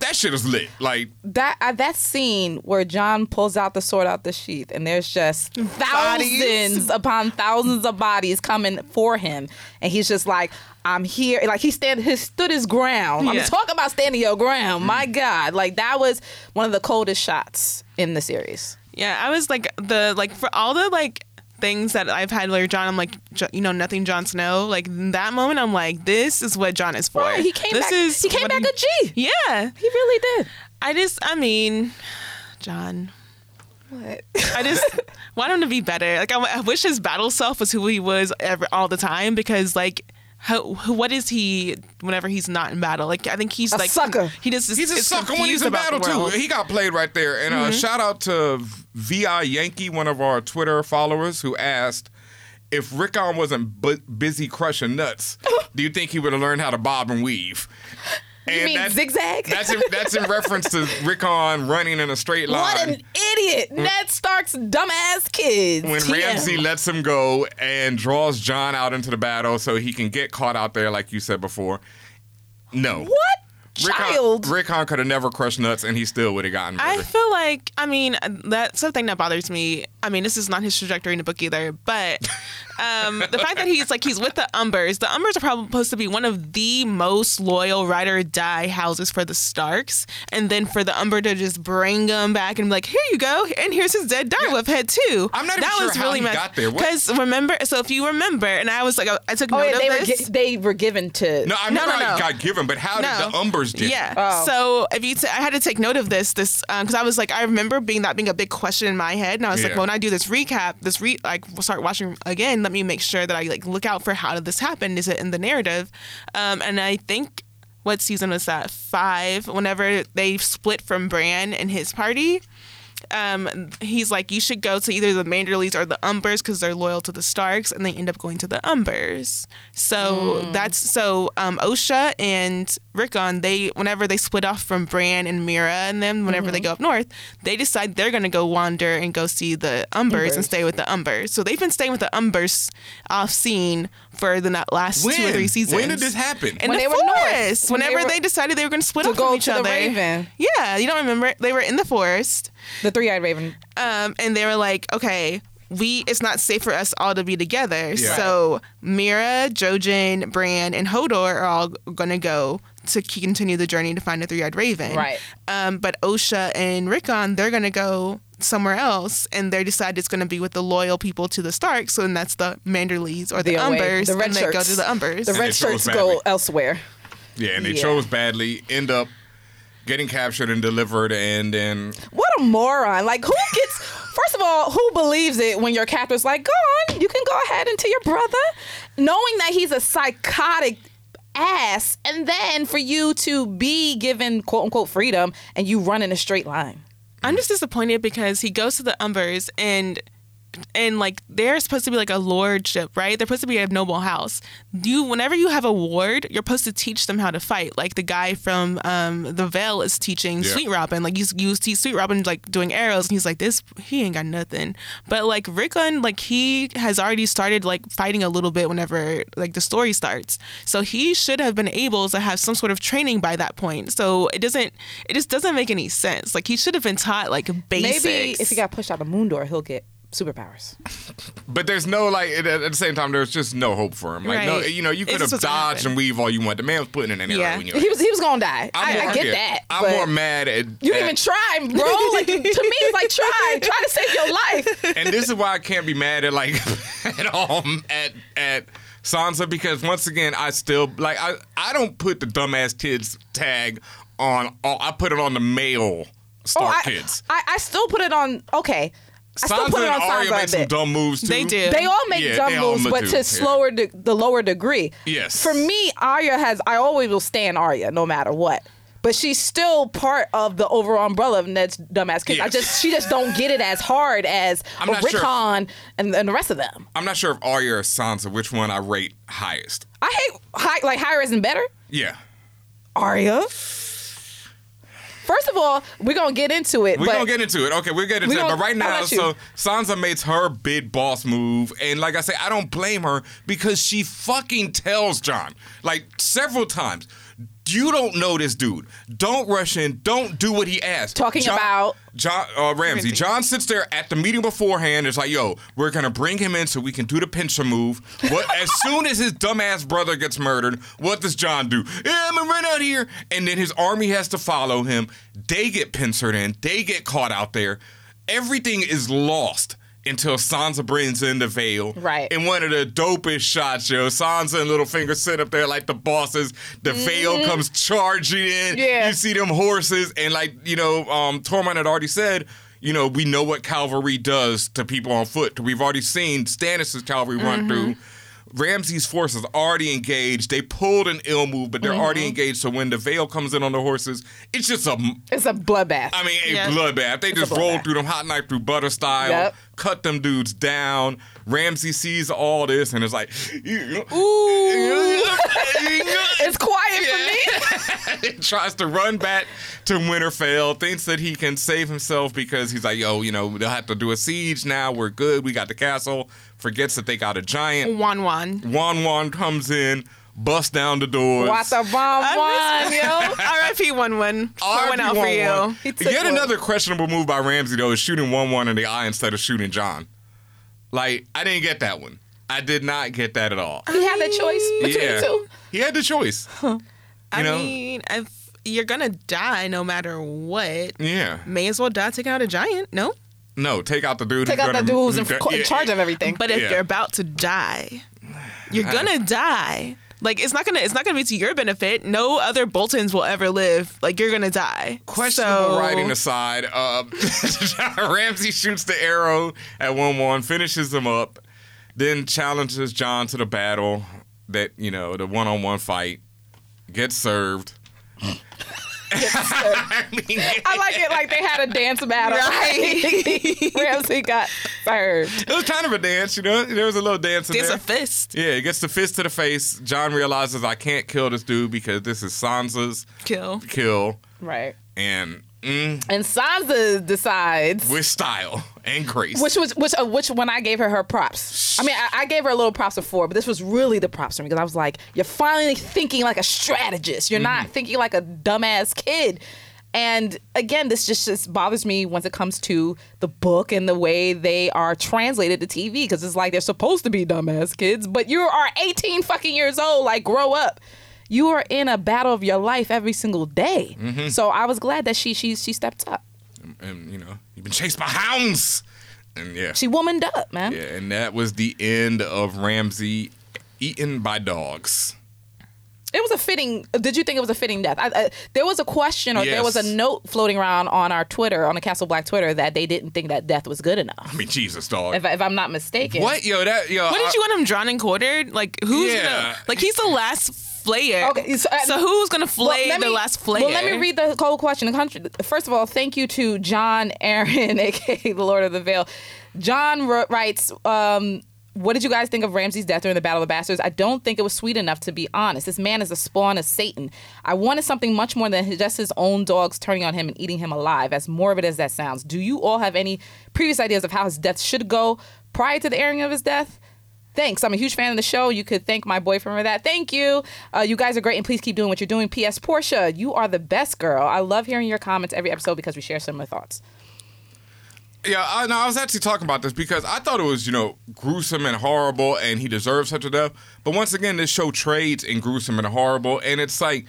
that shit is lit. Like, that uh, that scene where John pulls out the sword out the sheath and there's just thousands upon thousands of bodies coming for him and he's just like I'm here like he stand he stood his ground. Mean Yeah. talk about standing your ground. My mm. god, like that was one of the coldest shots in the series. Yeah, I was like the like for all the like things that I've had where John, I'm like, you know, nothing Jon Snow. Like that moment, I'm like, this is what John is for. Right, he came this back Is he came back a G. Yeah, He really did. I just, I mean, John. What? I just want him to be better. Like I, I wish his battle self was who he was ever all the time because like. How, what is he whenever he's not in battle? Like I think he's A like sucker. He just he's a is sucker when he's in battle, too. He got played right there. And Mm-hmm. uh, shout out to VI Yankee, one of our Twitter followers, who asked if Rickon wasn't bu- busy crushing nuts, do you think he would have learned how to bob and weave? You mean that's- zigzag? That's in, that's in reference to Rickon running in a straight line. what an idiot! Ned Stark's dumbass kids. when TM. Ramsey lets him go and draws John out into the battle so he can get caught out there, like you said before. No. What child? Rickon, could have never crushed nuts and he still would have gotten I feel like, I mean, that's something that bothers me. I mean, this is not his trajectory in the book either, but um, the fact that he's like he's with the Umbers. The Umbers are probably supposed to be one of the most loyal ride or die houses for the Starks, and then for the Umber to just bring him back and be like, "Here you go, and here's his dead direwolf head too." I'm not even that sure was how really he got there. Because remember, so if you remember, and I was like, I took Oh, note yeah, of they were this. gi- they were given to. no, I No, remember no, how no. he got given, but how No. did the Umbers get? Yeah. Oh. So if you, t- I had to take note of this, this because I was like, I remember being that being a big question in my head, and I was like, Yeah. when I do this recap, this re like start watching again, let me make sure that I like look out for how did this happen? Is it in the narrative? Um, and I think what season was that? Five. Whenever they split from Bran and his party. Um, he's like, you should go to either the Manderleys or the Umbers because they're loyal to the Starks, and they end up going to the Umbers. So that's so um, Osha and Rickon. They whenever they split off from Bran and Meera, and then whenever they go up north, they decide they're gonna go wander and go see the Umbers, and stay with the Umbers. So they've been staying with the Umbers off scene for the na- last When? two or three seasons. When did this happen? In When the they were north. forest. When they Whenever were- they decided they were going to split to off go from each to the other. Raven. Yeah, you don't remember? They were in the forest The three-eyed raven. um, and they were like, okay, we it's not safe for us all to be together. Yeah. So Meera, Jojen, Bran, and Hodor are all gonna go to continue the journey to find the three-eyed raven. Right. Um, but Osha and Rickon, they're gonna go somewhere else, and they decide it's gonna be with the loyal people to the Starks. So then that's the Manderleys or the, The Umbers, the red and they go to the Umbers. The And red shirts go elsewhere. Yeah, and they Yeah. chose badly, end up getting captured and delivered, and then What a moron! Like, who gets? First of all, who believes it when your captor's like, "Go on, you can go ahead and to your brother," knowing that he's a psychotic ass, and then for you to be given quote unquote freedom and you run in a straight line. I'm just disappointed because he goes to the Umbers and and like they're supposed to be like a lordship, right? They're supposed to be a noble house. You whenever you have a ward, you're supposed to teach them how to fight. Like the guy from um, the Vale is teaching Yeah. Sweet Robin. Like you you see Sweet Robin like doing arrows, and he's like, this he ain't got nothing. But like Rickon, like he has already started like fighting a little bit whenever like the story starts. So he should have been able to have some sort of training by that point. So it doesn't it just doesn't make any sense. Like he should have been taught like basics. Maybe if he got pushed out the moon door, he'll get superpowers. But there's no like at, at the same time there's just no hope for him. Like no, you know you could have just what's gonna dodged and weave all you want. The man was putting it in there. Yeah. When you He was he was gonna die. I'm more, I get yeah, that. I'm more mad at. You didn't at- even try, bro. Like to me, it's like try, try to save your life. and this is why I can't be mad at like at um at at Sansa because once again I still like I I don't put the dumbass kids tag on all I put it on the male Star Oh, I, kids. I, I still put it on. Okay, I Sansa put it on and Arya Sansa make some bit. dumb moves too. They do. They all make Yeah, dumb they all moves, do, but to yeah. slower de- the lower degree. Yes. For me, Arya has. I always will stand Arya, no matter what. But she's still part of the overall umbrella of Ned's dumbass kids. I Yes. just she just don't get it as hard as I'm not sure. Rickon and, and the rest of them. I'm not sure if Arya or Sansa which one I rate highest. I hate high, like higher isn't better. Yeah. Arya. First of all, we're gonna get into it. We're gonna get into it. Okay, we're getting into it. But right now, so Sansa makes her big boss move, and like I say, I don't blame her because she fucking tells Jon like several times. You don't know this dude. Don't rush in. Don't do what he asked. Talking Jon, about- Jon uh, Ramsay. Jon sits there at the meeting beforehand. It's like, yo, we're gonna bring him in so we can do the pincher move. What? as soon as his dumbass brother gets murdered, what does Jon do? Yeah, I'm gonna run out here, and then his army has to follow him. They get pincered in. They get caught out there. Everything is lost until Sansa brings in the Vale. Right. And one of the dopest shots, yo. Sansa and Littlefinger sit up there like the bosses. The Vale comes charging in. Mm-hmm. Yeah. You see them horses, and like you know, um, Tormund had already said. You know, we know what cavalry does to people on foot. We've already seen Stannis' cavalry run through. Ramsay's forces already engaged. They pulled an ill move, but they're already Mm-hmm. engaged. So when the Vale comes in on the horses, it's just a It's a bloodbath. I mean, a Yeah. bloodbath. They just a rolled through them hot knife through butter style, Yep. cut them dudes down. Ramsay sees all this and is like, ooh, it's quiet for me. tries to run back to Winterfell, thinks that he can save himself because he's like, yo, you know, they'll have to do a siege now. We're good. We got the castle. Forgets that they got a giant. Wun Wun. Wun Wun comes in, busts down the doors. What the bomb I one, miss- yo. R.I.P. Wun Wun. Pour one out for you. RP1-1. He took Yet one. another questionable move by Ramsay though is shooting Wun Wun in the eye instead of shooting Jon. Like I didn't get that one. I did not get that at all. He had the choice between yeah, the two. he had the choice. I know? mean, if you're gonna die no matter what, Yeah, may as well die taking out a giant. No, no, take out the dude. Take who's out the gonna- dude who's in, yeah, in charge of everything. but if Yeah. you're about to die, you're gonna die. Like it's not gonna it's not gonna be to your benefit. No other Boltons will ever live. Like you're gonna die. Questionable So- writing aside, uh, Ramsay shoots the arrow at Wun Wun, finishes him up, then challenges Jon to the battle. That you know, the one on one fight gets served. I mean, I like it like they had a dance battle. Right. Ramsay got served. it was kind of a dance, you know. There was a little dance in There's there. a fist. Yeah, he gets the fist to the face. Jon realizes I can't kill this dude because this is Sansa's Kill. kill, Right. and mm, And Sansa decides with style and grace. Which was which uh, which when I gave her her props. I mean, I, I gave her a little props before, but this was really the props for me because I was like, you're finally thinking like a strategist. You're not thinking like a dumbass kid. And again, this just, just bothers me once it comes to the book and the way they are translated to TV because it's like they're supposed to be dumbass kids, but you are 18 fucking years old. Like, grow up. You are in a battle of your life every single day. Mm-hmm. So I was glad that she she she stepped up. and you know, you've been chased by hounds, and yeah, She womaned up, man. yeah, and that was the end of Ramsay eaten by dogs. It was a fitting. Did you think it was a fitting death? I, I, there was a question, or there was a note floating around on our Twitter, on the Castle Black Twitter, that they didn't think that death was good enough. I mean, Jesus, dog. If, I- if I'm not mistaken. what, yo, that yo? What I- did you want him drawn and quartered? Like who's Yeah. gonna like he's the last flayer. Okay, so, uh, who's gonna Well, flay the last flayer? Well, let me read the whole question. The country. First of all, thank you to John Aaron, aka the Lord of the Veil. John wr- writes. Um, what did you guys think of Ramsay's death during the Battle of the Bastards? I don't think it was sweet enough to be honest. This man is a spawn of Satan. I wanted something much more than just his own dogs turning on him and eating him alive, as morbid as that sounds. Do you all have any previous ideas of how his death should go prior to the airing of his death? Thanks. I'm a huge fan of the show. You could thank my boyfriend for that. Thank you. Uh, you guys are great, and please keep doing what you're doing. P.S. Porshea, you are the best girl. I love hearing your comments every episode because we share similar thoughts. Yeah, I, no, I was actually talking about this because I thought it was, you know, gruesome and horrible, and he deserves such a death. But once again, this show trades in gruesome and horrible, and it's like,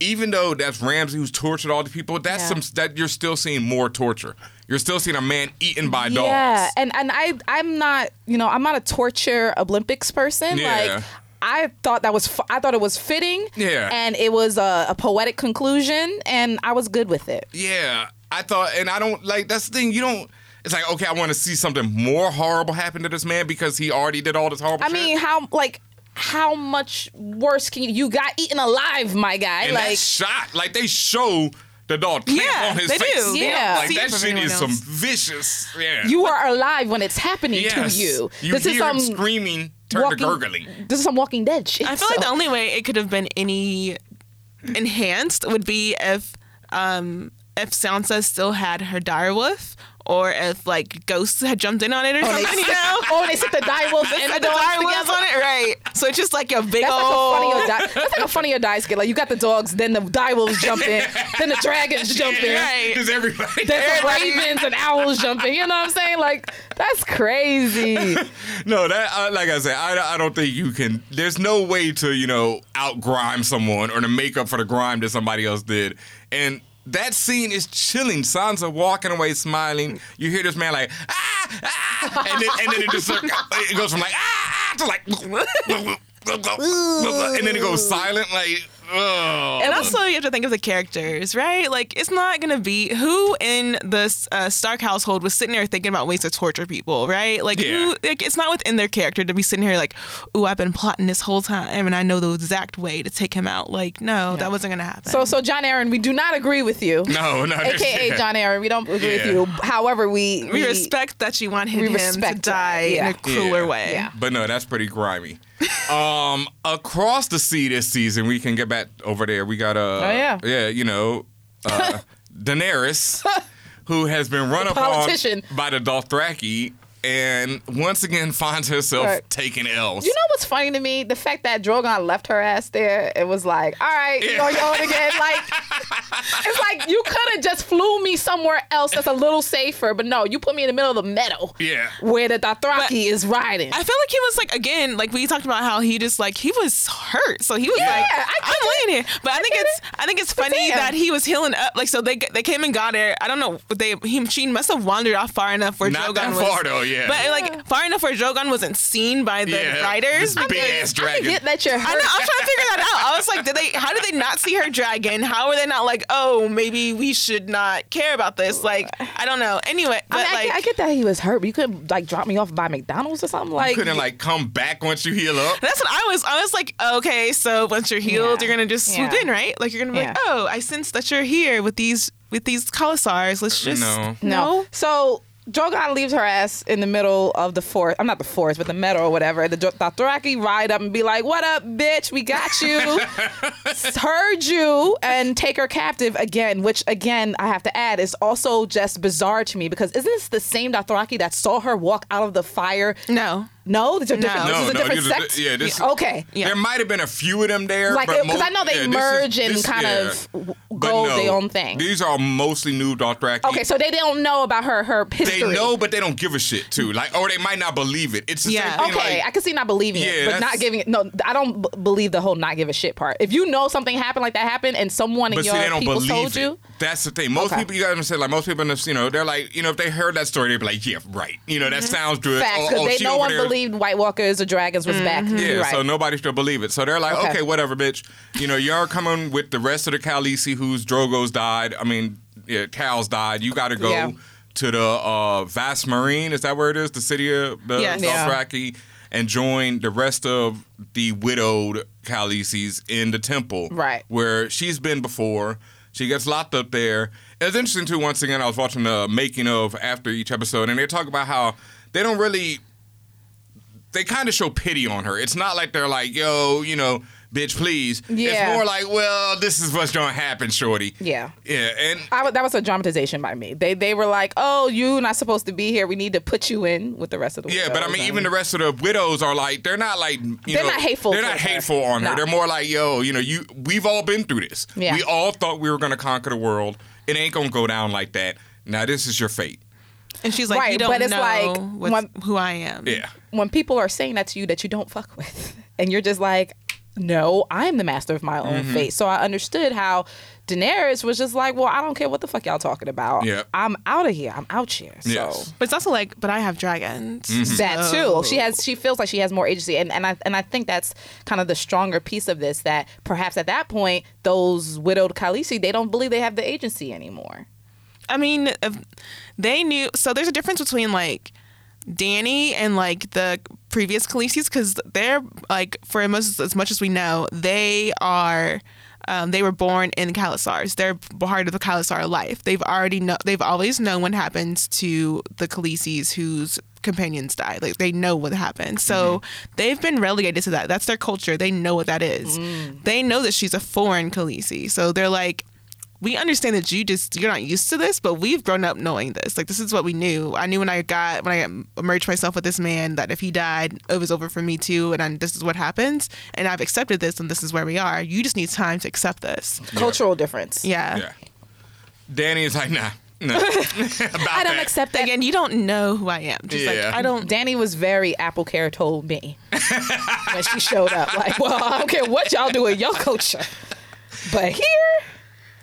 even though that's Ramsay who's tortured all the people, that's Yeah. some that you're still seeing more torture. You're still seeing a man eaten by dogs. Yeah, and and I I'm not you know I'm not a torture Olympics person. Yeah. Like I thought that was I thought it was fitting. Yeah. and it was a, a poetic conclusion, and I was good with it. Yeah, I thought, and I don't like that's the thing. You don't. It's like okay, I want to see something more horrible happen to this man because he already did all this horrible. I shit. mean, how like how much worse can you? You got eaten alive, my guy. and like that shot, like they show the dog clamp Yeah, on his they face. do. They Yeah. like that shit anyone is some vicious. Yeah, you are alive when it's happening yes. to you. You this hear is him some screaming, turn walking, to gurgling. This is some Walking Dead shit. I feel like the only way it could have been any enhanced would be if um if Sansa still had her direwolf or if like ghosts had jumped in on it or Oh, something. they, you know? oh, they sit the direwolves and Had the the dogs direwolves on it, right? So it's just like a big That's like a old. funny. That's like a funny or die skit. Like you got the dogs, then the direwolves jump in, then the dragons jump in, Right. Because everybody. then the ravens and owls jump in. You know what I'm saying? Like that's crazy. No, that uh, like I said, I, I don't think you can. There's no way to you know out grime someone or to make up for the grime that somebody else did. And that scene is chilling. Sansa walking away smiling. You hear this man like ah ah, and then and then it just it goes from like ah, ah to like. and then it goes silent. Like Ugh. And also, you have to think of the characters, right? Like, it's not gonna be who in the uh, Stark household was sitting there thinking about ways to torture people, right? Like, Yeah. who? Like, it's not within their character to be sitting here like, "Ooh, I've been plotting this whole time, and I know the exact way to take him out." Like, no, that wasn't gonna happen. So, so John Aaron, we do not agree with you. no, no. AKA John Aaron, we don't agree with you. However, we we respect that you want him, him to respect that, die yeah. in a crueler Yeah. way. Yeah. But no, that's pretty grimy. Um, across the sea this season, we can get back over there. We got uh, Oh, yeah. yeah, you know, uh, Daenerys, who has been run upon politician. by the Dothraki, and once again finds herself Right. taking L's. You know what's funny to me? The fact that Drogon left her ass there. It was like, all right, you Yeah. on your own again. Like, it's like you could have just flew me somewhere else that's a little safer, but no, you put me in the middle of the meadow. Yeah. Where the Dothraki But- is riding. I feel like he was like again, like we talked about how he just like he was hurt, so he was Yeah, like, I I'm laying here. But I, think it's it. I think it's funny damn. that he was healing up. Like so they they came and got her. I don't know, but they he she must have wandered off far enough where Not Drogon that was. far, though, yeah. But like far enough where Drogon wasn't seen by the Yeah, riders. this big ass I get that you're hurt. I know. I'm trying to figure that out. I was like, did they? How did they not see her dragon? How are they not like, oh, maybe we should not care about this? Like, I don't know. Anyway, I, but mean, I, like, get, I get that he was hurt, but you couldn't like drop me off by McDonald's or something. Like, couldn't like come back once you heal up. That's what I was. I was like, okay, so once you're healed, Yeah. you're gonna just swoop Yeah. in, right? Like you're gonna be like, oh, I sense that you're here with these with these colossars. Let's just No. No. So Drogon leaves her ass in the middle of the forest. I'm not the forest, but the meadow or whatever. The Dothraki ride up and be like, "What up, bitch? We got you, heard you," and take her captive again. Which again, I have to add, is also just bizarre to me because isn't this the same Dothraki that saw her walk out of the fire? No. No, these are different. No. This is No, a no, different these are sect. di- yeah, this- okay. Yeah. There might have been a few of them there, Like, because I know they yeah, this merge is- and this- kind yeah. of go no, their own thing. These are mostly new Dothraki. Okay, so they don't know about her her history. they know, but they don't give a shit too. Like, or they might not believe it. It's the Yeah. same thing. Okay, like, I can see not believing Yeah, it, but not giving it. No, I don't b- believe the whole not give a shit part. If you know something happened like that happened, and someone in But see, your people told it. you, That's the thing. Most Okay. people, you gotta understand, like most people, in this, you know, they're like, you know, if they heard that story, they'd be like, yeah, right. You know, that sounds good. Mm-hmm. facts, Oh, because oh, they no one there- believed White Walkers or dragons was back. Yeah, right. so nobody still believe it. So they're like, Okay. okay. whatever, bitch. You know, you're coming with the rest of the Khaleesi whose Drogos died. I mean, yeah, khals died. You got to go Yeah. to the uh, Vast Marine. Is that where it is? The city of the Yes. Yeah. And join the rest of the widowed Khaleesi's in the temple, Right. Where she's been before. She gets locked up there. It's interesting too. Once again, I was watching the making of after each episode, and they talk about how they don't really they kind of show pity on her. It's not like they're like, yo, you know, bitch, please. Yeah. It's more like, well, this is what's gonna happen, shorty. Yeah. Yeah, and I w- that was a dramatization by me. They they were like, "Oh, you not supposed to be here. We need to put you in with the rest of the yeah, but I mean, and- even the rest of the widows are like, they're not like, you They're know, not hateful They're not towards her. hateful on her. No. They're more like, yo, you know, you, we've all been through this. Yeah. We all thought we were gonna conquer the world. It ain't gonna go down like that. Now this is your fate. And she's like, Right, you don't but it's know like, when- who I am. Yeah. when people are saying that to you that you don't fuck with, and you're just like, "No, I am the master of my own Mm-hmm. fate." So I understood how Daenerys was just like, "Well, I don't care what the fuck y'all talking about. Yeah. I'm out of here. I'm out here." So. Yes. But it's also like, but I have dragons. Mm-hmm. That too. She has. She feels like she has more agency, and and I and I think that's kind of the stronger piece of this. That perhaps at that point, those widowed Khaleesi, they don't believe they have the agency anymore. I mean, if they knew. So there's a difference between like Danny and like the previous Khaleesi's because they're like for as as much as we know, they are. Um, they were born in Khalasars. They're part of the Khalasar life. They've already know. They've always known what happens to the Khaleesi's whose companions die. Like they know what happens. So they've been relegated to that. That's their culture. They know what that is. They know that she's a foreign Khaleesi. So they're like, we understand that you just you're not used to this, but we've grown up knowing this. Like this is what we knew. I knew when I got when I merged myself with this man that if he died, it was over for me too, and I, this is what happens. And I've accepted this, and this is where we are. You just need time to accept this. Cultural difference. Yeah. Yeah. Danny is like, nah, nah. About I don't that. accept that. Again, you don't know who I am. Just Yeah. like I don't. Danny was very apple care told me when she showed up. Like, well, I don't care what y'all do in your culture, but here,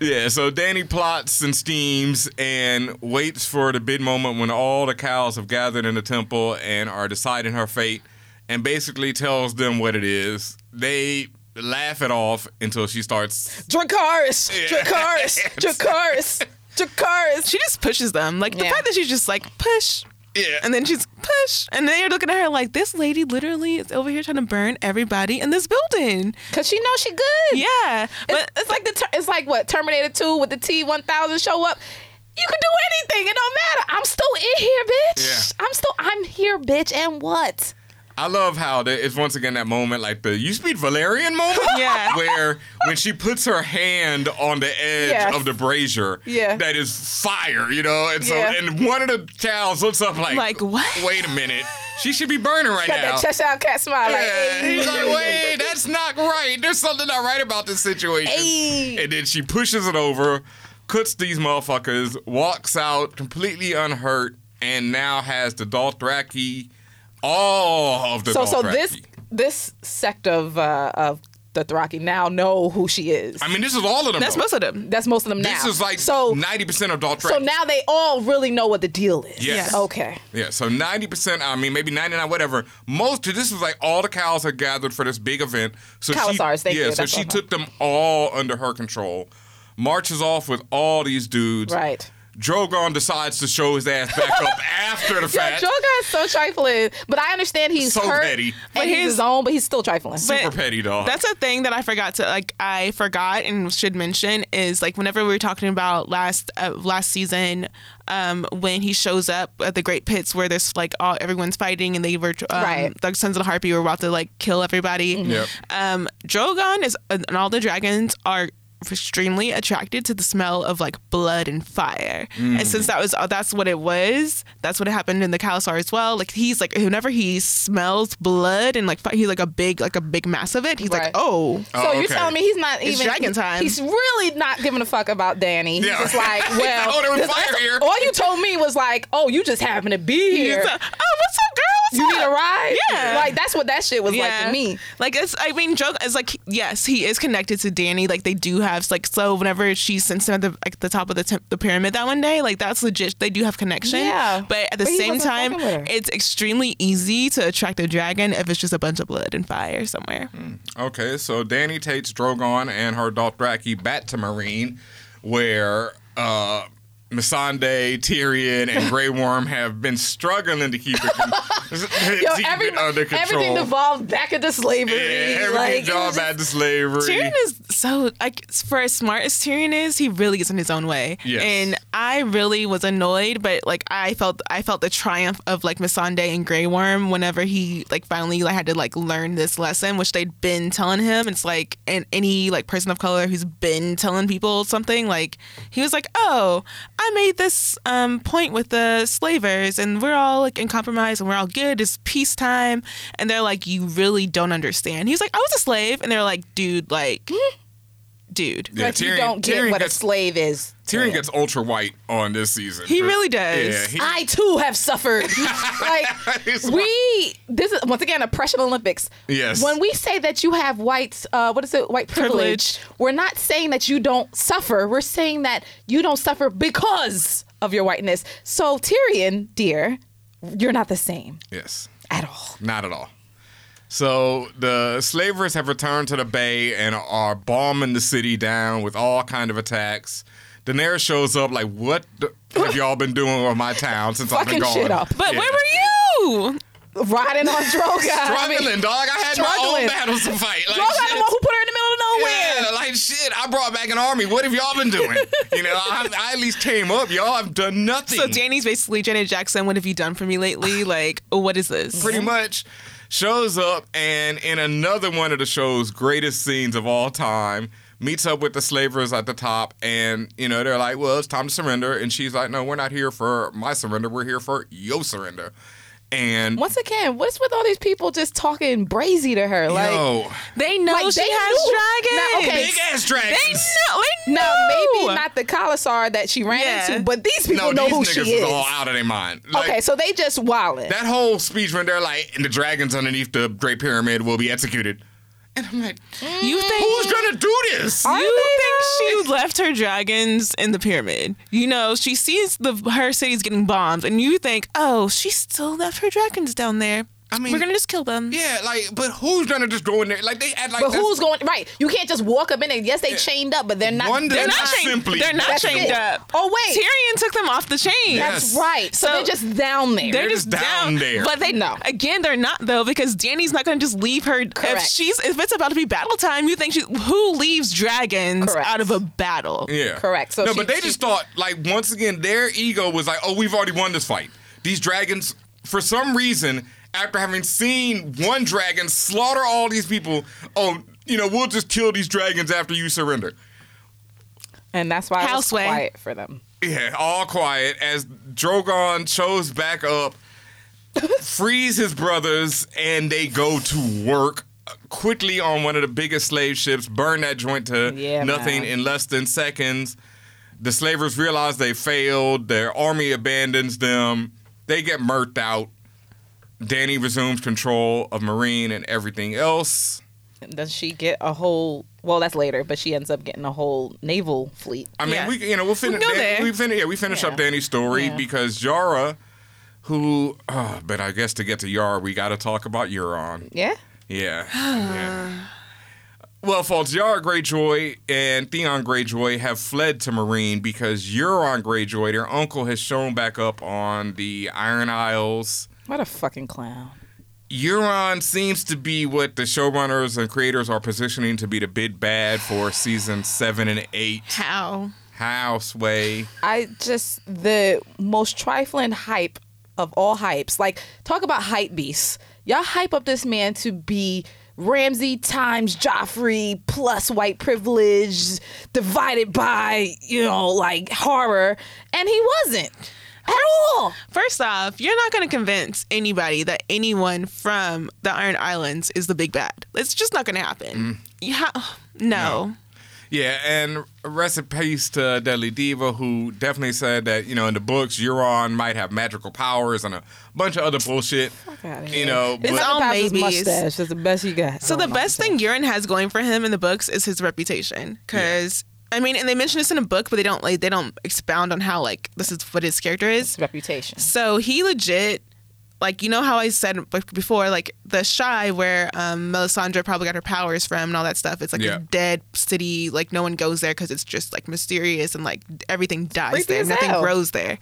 Yeah, so Danny plots and schemes and waits for the big moment when all the khals have gathered in the temple and are deciding her fate and basically tells them what it is. They laugh it off until she starts. Dracarys, Dracarys, Dracarys, Dracarys. She just pushes them. Like the Yeah. fact that she's just like push. Yeah. And then she's push. And then you're looking at her like this lady literally is over here trying to burn everybody in this building. Cause she knows she good. Yeah. It's, But it's like the ter- it's like what Terminator Two with the T one thousand show up. You can do anything. It don't matter. I'm still in here, bitch. Yeah. I'm still I'm here, bitch. And what? I love how there is once again that moment, like the you speak Valyrian moment, Yeah. where when she puts her hand on the edge Yes. of the brazier, Yeah. that is fire, you know. And so, Yeah. and one of the khals looks up like, Like, what? Wait a minute, she should be burning right Got now. that Cheshire cat smile. Like, Yeah, hey. he's like, wait, that's not right. There's something not right about this situation. Hey. And then she pushes it over, cuts these motherfuckers, walks out completely unhurt, and now has the Dothraki, all of the so so Dothraki. this this sect of uh, of the Thraki now know who she is. I mean, this is all of them. that's though. most of them. That's most of them now. This is like so. ninety percent of Dothraki. So now they all really know what the deal is. Yes. Okay. Yeah, so ninety percent. I mean, maybe ninety nine, whatever. Most of this is like all the khals are gathered for this big event. So Khalasars, she, thank yeah, you, so that's she took them all under her control. Marches off with all these dudes. Right. Drogon decides to show his ass back up after the fact. Drogon is so trifling, but I understand he's So hurt petty. and he's he's- his own, but he's still trifling. Super petty dog. That's a thing that I forgot to like. I forgot and should mention is like whenever we were talking about last uh, last season, um, when he shows up at the Great Pits where there's like all everyone's fighting and they were um, Right. the Sons of the Harpy were about to like kill everybody. Yep. Um, Drogon is and all the dragons are extremely attracted to the smell of like blood and fire. And since that was uh, that's what it was, that's what happened in the Khalasar as well. Like he's like whenever he smells blood and like he's like a big like a big mass of it, he's Right. like, "Oh, So Oh, you're okay. telling me he's not even It's even dragon time. He's really not giving a fuck about Danny. He's Yeah. just like, He's well, oh, there was fire here. all you told me was like, oh, you just happen to be He's here. like, oh, what's up, girl? What's you up? need a ride? Yeah. Like that's what that shit was like to me. Like it's I mean joke is like yes, he is connected to Danny. Like they do have like so whenever she sends him at the like the top of the temp- the pyramid that one day, like that's legit. They do have connection. Yeah. But at the But same time, fucking with her. it's extremely easy to attract a dragon if it's just a bunch of blood and fire somewhere. Okay, so Danny takes Drogon and her Dothraki back to Meereen, where uh, Missandei, Tyrion, and Grey Worm have been struggling to keep it, con- Yo, keep every, it under control. everything devolved back into slavery. yeah, everything like, it drawn was back to slavery. Tyrion is so like for as smart as Tyrion is, he really is in his own way. Yes. And I really was annoyed, but like I felt I felt the triumph of like Missandei and Grey Worm whenever he like finally like had to like learn this lesson, which they'd been telling him. It's like and any like person of color who's been telling people something, like he was like, Oh, I made this um point with the slavers and we're all like in compromise and we're all good. It's peacetime. And they're like, You really don't understand. He's like, I was a slave and they're like, dude, like dude. Yeah, like you don't get Tyrion what gets- a slave is. Tyrion gets ultra white on this season. He really does. Yeah, he, I too have suffered. like It's we, this is once again oppression Olympics. Yes. When we say that you have white, uh, what is it, white privilege, Privilege. we're not saying that you don't suffer. We're saying that you don't suffer because of your whiteness. So Tyrion, dear, you're not the same yes. at all. Not at all. So the slavers have returned to the bay and are bombing the city down with all kind of attacks. Daenerys shows up like, "What the, have y'all been doing with my town since I've been Fucking gone?" shit up. But Yeah. where were you? Riding on Drogon. I mean, Struggling, dog. I had my struggling. own battles to fight. Like, Drogon the shit. one who put her in the middle of nowhere. Yeah, like shit. I brought back an army. What have y'all been doing? you know, I, I at least came up. Y'all have done nothing. So Danny's basically Janet Jackson. What have you done for me lately? Like, what is this? pretty much shows up and in another one of the show's greatest scenes of all time meets up with the slavers at the top and you know they're like well it's time to surrender and she's like no we're not here for my surrender we're here for your surrender and Once again, what's with all these people just talking brazy to her? Like, yo They know Like, she they has knew- dragons. Now, okay, big ass dragons They know. They know. now maybe not the Khalasar that she ran Yeah. into, but these people no know these who niggas she is is. all out of their mind Like, okay, so they just wildin'. that whole speech when they're like and the dragons underneath the great pyramid will be executed and i'm like mm. You think who's gonna do this you think she left her dragons in the pyramid? You know, she sees the her city's getting bombed, and you think, oh, she still left her dragons down there. I mean, We're gonna just kill them. yeah, like, but who's gonna just go in there? Like they act like But who's going right? You can't just walk up in there. Yes, they chained up, but they're not. One they're day- not Not chained- Simply- they're not chained it. up. Oh wait, Tyrion took them off the chain. Yes. that's right. So, So- they're just down there. They're, They're just just down there. But they No. again, they're not though because Danny's not going to just leave her. If Correct. she's if it's about to be battle time, you think she who leaves dragons Correct. out of a battle? Yeah. Correct. So no, she- but they she- just thought like once again their ego was like, oh, we've already won this fight. These dragons, for some reason, after having seen one dragon slaughter all these people, oh, you know, we'll just kill these dragons after you surrender. and that's why it was Houseway. quiet for them. Yeah, all quiet as Drogon shows back up, frees his brothers, and they go to work quickly on one of the biggest slave ships, burn that joint to Yeah, nothing man. in less than seconds. The slavers realize they failed, their army abandons them, they get murked out. Danny resumes control of Meereen and everything else. Does she get a whole? Well, that's later, but she ends up getting a whole naval fleet. I mean, Yeah. we you know we'll finish. We we finish. Yeah, we finish up Danny's story Yeah. because Yara, who, oh, but I guess to get to Yara, we got to talk about Euron. Yeah. Yeah. yeah. Well, folks, Yara Greyjoy and Theon Greyjoy have fled to Meereen because Euron Greyjoy, their uncle, has shown back up on the Iron Isles. What a fucking clown. Euron seems to be what the showrunners and creators are positioning to be the big bad for season seven and eight. How? How, Sway? I just the most trifling hype of all hypes. Like talk about hype beasts. Y'all hype up this man to be Ramsay times Joffrey plus white privilege divided by, you know, like horror. And he wasn't. At all. First off, you're not going to convince anybody that anyone from the Iron Islands is the big bad. It's just not going to happen. Mm. You ha- no. Yeah, and rest in peace to Deadly Diva, who definitely said that, you know, in the books, Euron might have magical powers and a bunch of other bullshit. outta You know, His but all other powers is mustache. That's the best you got. So oh, the best thing Euron has going for him in the books is his reputation. Because I mean, and they mention this in a book, but they don't like they don't expound on how like this is what his character is. His reputation. So he legit, like you know how I said before, like the shy where um, Melisandre probably got her powers from and all that stuff. It's like Yeah. a dead city, like no one goes there because it's just like mysterious and like everything dies Creepy there, nothing hell. grows there.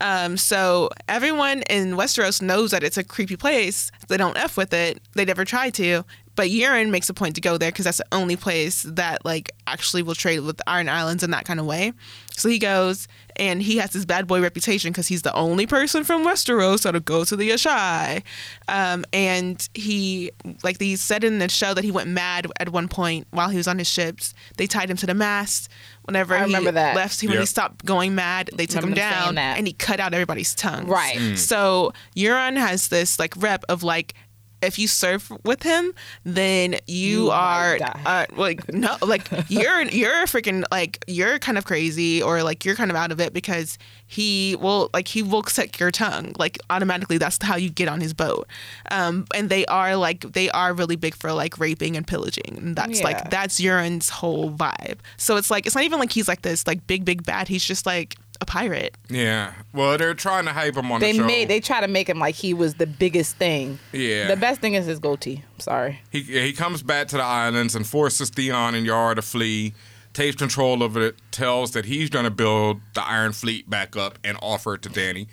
Um, so everyone in Westeros knows that it's a creepy place. They don't f with it. They never try to. But Euron makes a point to go there because that's the only place that like actually will trade with the Iron Islands in that kind of way. So he goes and he has this bad boy reputation because he's the only person from Westeros that'll go to the Asshai. Um, and he like they said in the show that he went mad at one point while he was on his ships. They tied him to the mast. Whenever I he remember that. left, when he stopped going mad, they took him Remember them saying down that. and he cut out everybody's tongues. Right. Mm. So Euron has this like rep of like if you surf with him, then you, You are uh, like no, like you're you're freaking like you're kind of crazy or like you're kind of out of it because he will like he will suck your tongue like automatically. That's how you get on his boat. Um, and they are like they are really big for like raping and pillaging. And that's Yeah. like that's Euron's whole vibe. So it's like it's not even like he's like this like big big bad. He's just like a pirate. yeah. Well, they're trying to hype him on They the show. made they try to make him like he was the biggest thing. Yeah. The best thing is his goatee. Sorry. He he comes back to the islands and forces Theon and Yara to flee. Takes control of it. Tells that he's going to build the Iron Fleet back up and offer it to Danny.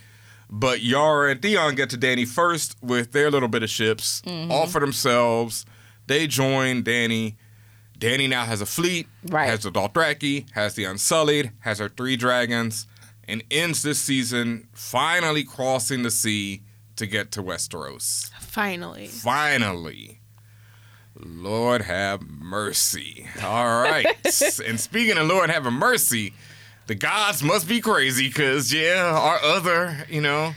But Yara and Theon get to Danny first with their little bit of ships. Mm-hmm. Offer themselves. They join Danny. Danny now has a fleet. Right. Has the Dothraki. Has the Unsullied. Has her three dragons. And ends this season finally crossing the sea to get to Westeros. Finally. Finally. Lord have mercy. All right. and speaking of Lord having mercy, the gods must be crazy because, yeah, our other, you know.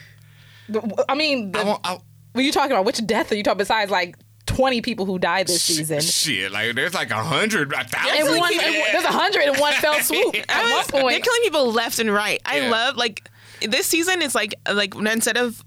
I mean, the, I, won't- I, when you talking about which death are you talking besides like twenty people who died this season? Shit, like there's like a hundred, a thousand. one, people. there's a hundred in one fell swoop. At I one point, They're killing people left and right. I Yeah. love like this season is like like instead of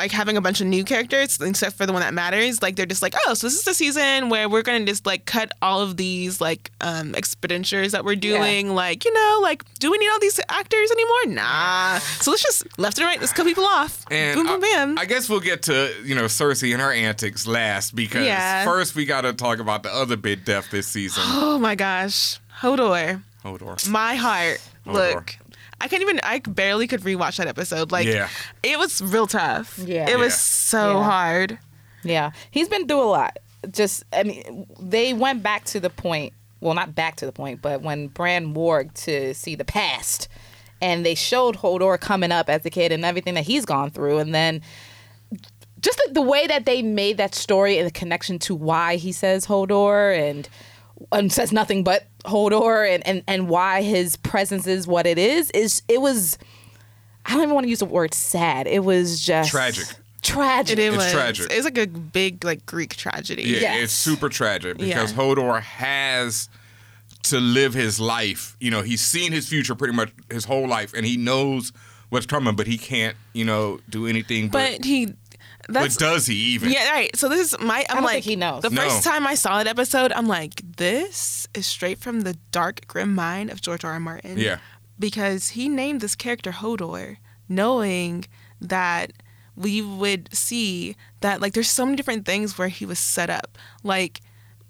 like having a bunch of new characters except for the one that matters. Like they're just like, oh, so this is the season where we're gonna just like cut all of these like um expenditures that we're doing. Like you know, like do we need all these actors anymore? Nah. So let's just left and right. Let's cut people off. And boom, boom, I, bam. I guess we'll get to you know Cersei and her antics last because Yeah. first we got to talk about the other big death this season. oh my gosh, Hodor. Hodor. my heart. Hodor. Look, I can't even. I barely could rewatch that episode. Like, Yeah. it was real tough. Yeah. it was Yeah. so Yeah. hard. Yeah, he's been through a lot. Just, I mean, they went back to the point. Well, not back to the point, but when Bran warged to see the past, and they showed Hodor coming up as a kid and everything that he's gone through, and then just the, the way that they made that story and the connection to why he says Hodor and and says nothing but Hodor and, and, and why his presence is what it is is it was I don't even want to use the word sad. It was just Tragic. Tragic. It, It's was. tragic. It's like a big like Greek tragedy. Yeah, Yes. it's super tragic because Yeah. Hodor has to live his life. You know, he's seen his future pretty much his whole life, and he knows what's coming, but he can't, you know, do anything. But, But he. That's but does he even? Yeah, right. So this is my. I'm don't like, think he knows. The No. first time I saw that episode, I'm like, this is straight from the dark, grim mind of George R. R. Martin. Yeah. Because he named this character Hodor, knowing that we would see that like there's so many different things where he was set up. Like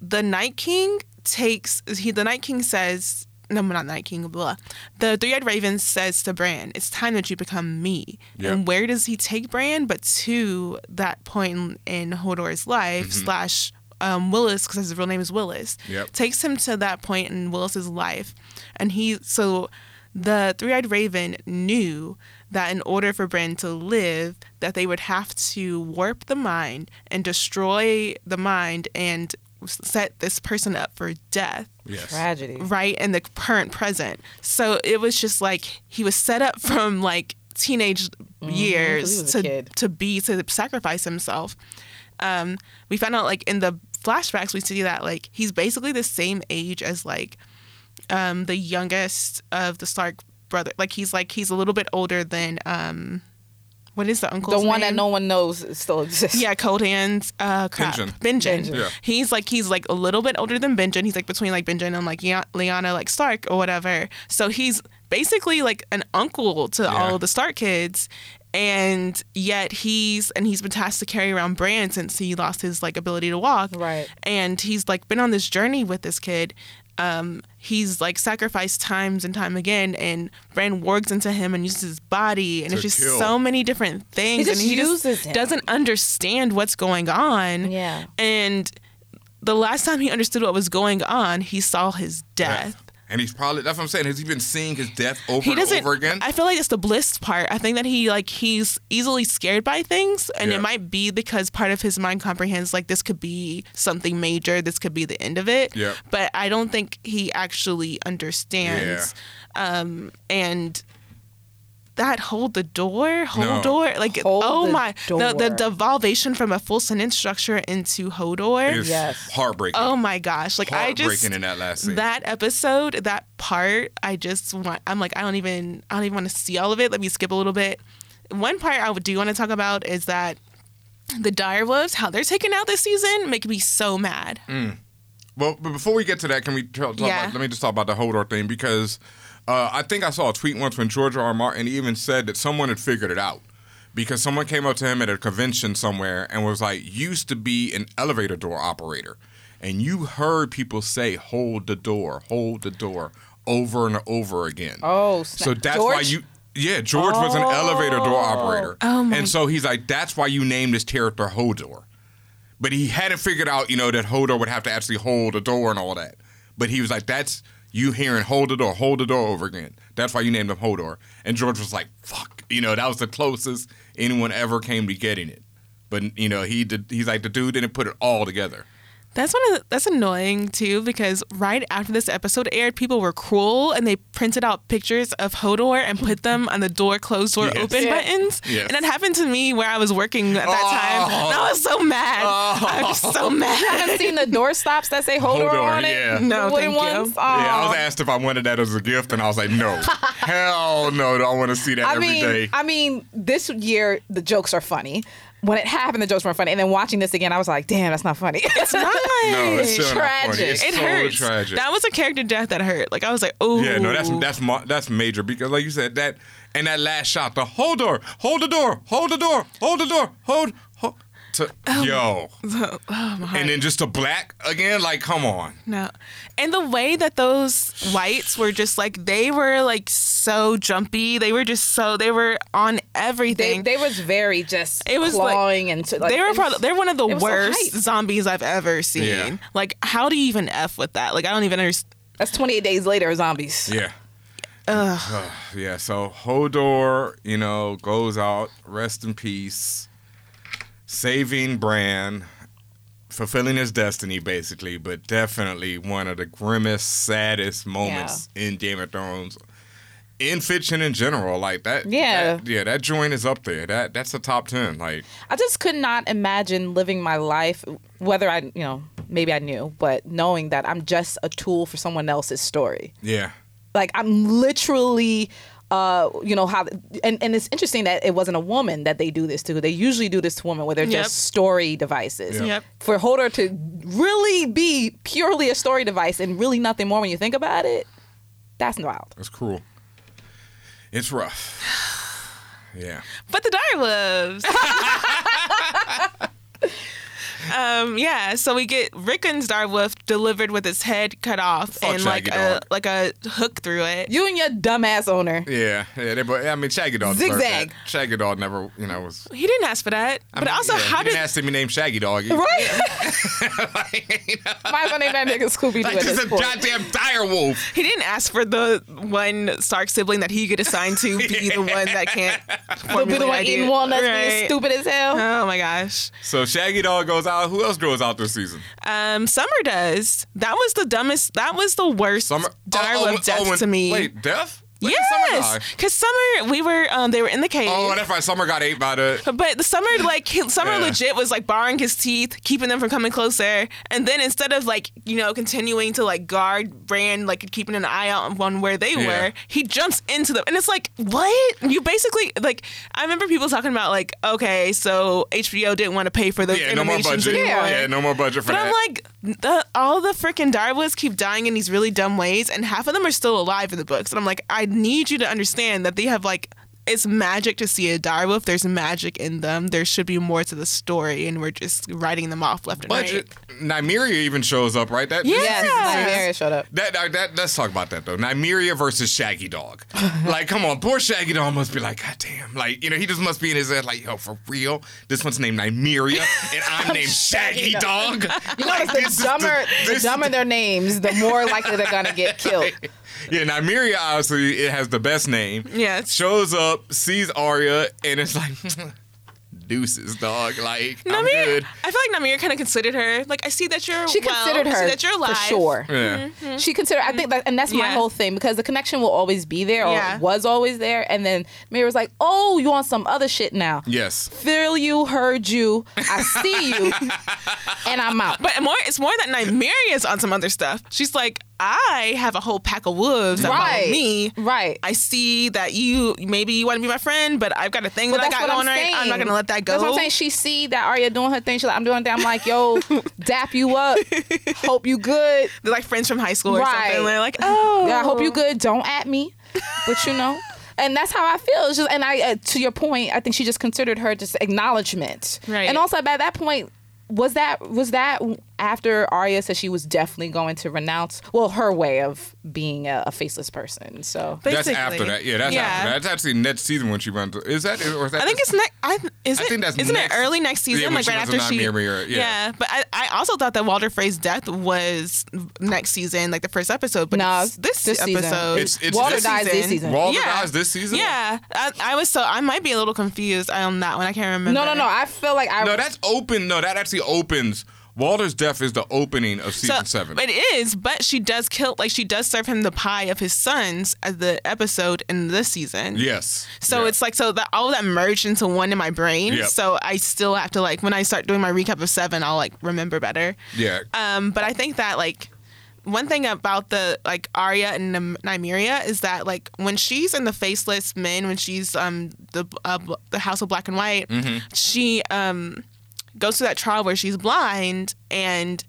the Night King takes he the Night King says no, not Night King, of blah. The three-eyed raven says to Bran, "It's time that you become me." Yeah. And where does he take Bran? But to that point in, in Hodor's life slash um, Wylis, because his real name is Wylis, Yep. takes him to that point in Wylis's life, and he so the three-eyed raven knew that in order for Bran to live, that they would have to warp the mind and destroy the mind and set this person up for death. Yes. Tragedy. right? In the current present. So it was just like he was set up from like teenage Mm-hmm, 'cause he years to to be to sacrifice himself. Um we found out like in the flashbacks we see that like he's basically the same age as like um the youngest of the stark brother like he's like he's a little bit older than um what is the uncle The one that no one knows still exists. yeah, cold hands. Uh, crap. Benjen. Benjen. Benjen. Yeah. He's like he's like a little bit older than Benjen. He's like between like Benjen and like Lea- Lyanna like Stark or whatever. So he's basically like an uncle to Yeah. all of the Stark kids. And yet he's and he's been tasked to carry around Bran since he lost his like ability to walk. Right. And he's like been on this journey with this kid. Um, he's like sacrificed times and time again, and Bran wargs into him and uses his body, and To it's just kill. so many different things. just and he uses just him. doesn't understand what's going on. Yeah. And the last time he understood what was going on, he saw his death. And he's probably that's what I'm saying. Has he been seeing his death over He and doesn't. over again? I feel like it's the bliss part. I think that he like he's easily scared by things, and Yeah. it might be because part of his mind comprehends like this could be something major. This could be the end of it. Yeah. But I don't think he actually understands. Um, and that hold the door, hold No. door, like Hold oh the my, the the door. devolvation from a full sentence structure into Hodor. It's Yes. heartbreaking. Oh my gosh! Like I heartbreaking just in that last scene. that episode, that part, I just want. I'm like, I don't even, I don't even want to see all of it. Let me skip a little bit. One part I do want to talk about is that the direwolves, how they're taken out this season, make me so mad. Mm. Well, but before we get to that, can we talk, talk Yeah. about, let me just talk about the Hodor thing because uh, I think I saw a tweet once when George R. R. Martin even said that someone had figured it out because someone came up to him at a convention somewhere and was like, "Used to be an elevator door operator, and you heard people say hold the door, hold the door over and over again." Oh, So snap. that's why you. Yeah, George was an elevator door operator. Oh, my- And so he's like, that's why you named this character Hodor. But he hadn't figured out, you know, that Hodor would have to actually hold the door and all that. But he was like, that's you hearing hold the door, hold the door over again. That's why you named him Hodor. And George was like, fuck. You know, that was the closest anyone ever came to getting it. But, you know, he did, he's like, the dude didn't put it all together. That's one of the, that's annoying too because right after this episode aired, people were cruel and they printed out pictures of Hodor and put them on the door closed door Yes. open Yeah. buttons. Yes. And that happened to me where I was working at that oh. time. Oh. And I was so mad. Oh. I was so mad. haven't seen the door stops that say Hodor, Hodor, on it. yeah. No, wooden thank you. ones. Yeah, I was asked if I wanted that as a gift, and I was like, no, hell no, I want to see that I every mean, day. I mean, this year the jokes are funny. When it happened, the jokes weren't funny. And then watching this again, I was like, damn, that's not funny. It's not. no, it's still not funny. tragic. It's it so hurts. tragic. That was a character death that hurt. Like I was like, oh. Yeah, no, that's that's ma- that's major because, like you said, that and that last shot, the hold door, hold the door, hold the door, hold the door, hold, hold. To, um, yo, oh my and then just to black again. Like, come on. No. And the way that those whites were just like they were like so jumpy. They were just so they were on everything. they was very just It was like- clawing and like, they were probably they're one of the it was so worst zombies I've ever seen. Yeah. Like how do you even f with that? Like I don't even understand. That's 28 days later, zombies. Yeah. Ugh, yeah. So Hodor, you know, goes out, rest in peace, saving Bran, fulfilling his destiny, basically. But definitely one of the grimmest, saddest moments in Game of Thrones. In fiction in general, like that. Yeah. that- yeah. That joint is up there. That that's a top ten. Like, I just could not imagine living my life, whether I, you know, maybe I knew, but knowing that I'm just a tool for someone else's story. yeah, Like I'm literally, uh, you know how, and and it's interesting that it wasn't a woman that they do this to. They usually do this to women where they're Yep. just story devices. Yep. Yep. For Hodor to really be purely a story device and really nothing more when you think about it, that's wild. that's cruel It's rough. Yeah. But the direwolves. um, yeah, so we get Rickon's direwolf delivered with his head cut off Fuck and like Shaggy a Dog. like a hook through it. You and your dumbass owner. Yeah, yeah. They, but I mean, Shaggydog. deserved Zigzag. that. Shaggydog never, you know, was. He didn't ask for that. I but mean, also, yeah, how he did didn't ask to be named Shaggydog? Right? like, Might as well name that nigga Scooby Doo like at this this a point. goddamn dire wolf. he didn't ask for the one Stark sibling that he get assigned to be the one that can't He'll be the one formulate eating idea. walnuts, being Right. stupid as hell. Oh my gosh. So Shaggydog goes out. Who else goes out this season? Um, Summer does. That was the dumbest. That was the worst Summer. direwolf oh, death when- to me. Wait, death? When yes, because Summer, we were, um, they were in the cave. Oh, that's right. Summer got ate by the. But the summer, like summer, Yeah. legit was like barring his teeth, keeping them from coming closer, and then instead of like you know continuing to like guard Bran, like keeping an eye out on where they Yeah. were, he jumps into them, and it's like what you basically like. I remember people talking about like, okay, so HBO didn't want to pay for those Yeah, no more budget. anymore. Yeah, no more budget for But that. I'm like, the, all the freaking direwolves keep dying in these really dumb ways, and half of them are still alive in the books. And I'm like, I need you to understand that they have like, it's magic to see a direwolf. There's magic in them. There should be more to the story, and we're just writing them off left and budget. right. Nymeria even shows up, right? That Yeah. Yes, Nymeria showed up. That, that, that let's talk about that though. Nymeria versus Shaggydog. like, come on, poor Shaggydog must be like, God damn, like you know, he just must be in his head like, yo, for real, this one's named Nymeria and I'm named Shaggydog. You know, Like, the dumber, this the dumber their names, the more likely they're gonna get killed. Yeah, Nymeria obviously it has the best name. Yes. Shows up, sees Arya, and it's like deuces, dog. Like I'm Nymeria, good. I feel like Nymeria kind of considered her. Like, I see that you're She well, considered I see her that you're alive. for sure. Yeah. Mm-hmm. She considered. I think that, and that's my whole thing because the connection will always be there, or Yeah. was always there. And then Mary was like, "Oh, you want some other shit now? Yes. Feel you, heard you, I see you, and I'm out." But more, it's more that Nymeria is on some other stuff. She's like, I have a whole pack of wolves that Right. follow me. Right. I see that you maybe you want to be my friend, but I've got a thing But that I got going I'm right. saying. I'm not gonna let that go. That's what I'm saying. She see that Arya doing her thing. She's like, I'm doing that. I'm like, yo, dap you up. Hope you good. They're like friends from high school or Right. something. They're like, oh, Yeah, I hope you good. Don't at me. But you know. And that's how I feel. Just, and I, uh, to your point, I think she just considered her just acknowledgement. Right. And also by that point, was that was that after Arya said she was definitely going to renounce? Well, her way of being a, a faceless person. So That's after that. Yeah, that's Yeah. after that. That's actually next season when she runs. Is that or is that? I think it's next. I, is I it, think that's isn't next- it early next season? when like right after a she. Nymeria, yeah. but I, I also thought that Walder Frey's death was next season, like the first episode. But No, it's this, this season. episode. It's- it's Walder this dies this season. Walder yeah. dies this season. Yeah, I, I was so I might be a little confused on that one. I can't remember. no, no, no. I feel like I No, that's open. No, that actually opens Walder's death is the opening of season seven. It is, but she does kill, like, she does serve him the pie of his sons as the episode in this season. yes. So Yeah. it's like, so that all of that merged into one in my brain. Yep. So I still have to, like, when I start doing my recap of seven, I'll, like, remember better. yeah. Um, but I think that like one thing about the like Arya and Nym- Nymeria is that like when she's in the faceless men, when she's um the uh, the House of Black and White, she um goes through that trial where she's blind, and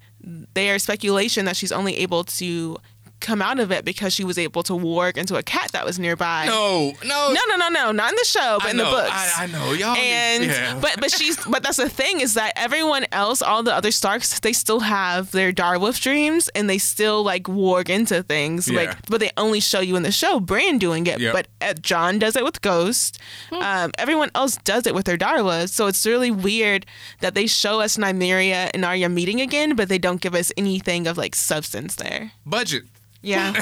there's speculation that she's only able to come out of it because she was able to warg into a cat that was nearby. no, no, No, no, no, no, not in the show, but I in the know, books. I, I know, y'all. And yeah. but but she's but that's the thing is that everyone else, all the other Starks, they still have their direwolf dreams and they still like warg into things. Yeah. Like but they only show you in the show Bran doing it. Yep. But uh, Jon does it with Ghost. Um, everyone else does it with their direwolves. So it's really weird that they show us Nymeria and Arya meeting again, but they don't give us anything of like substance there. budget. Yeah.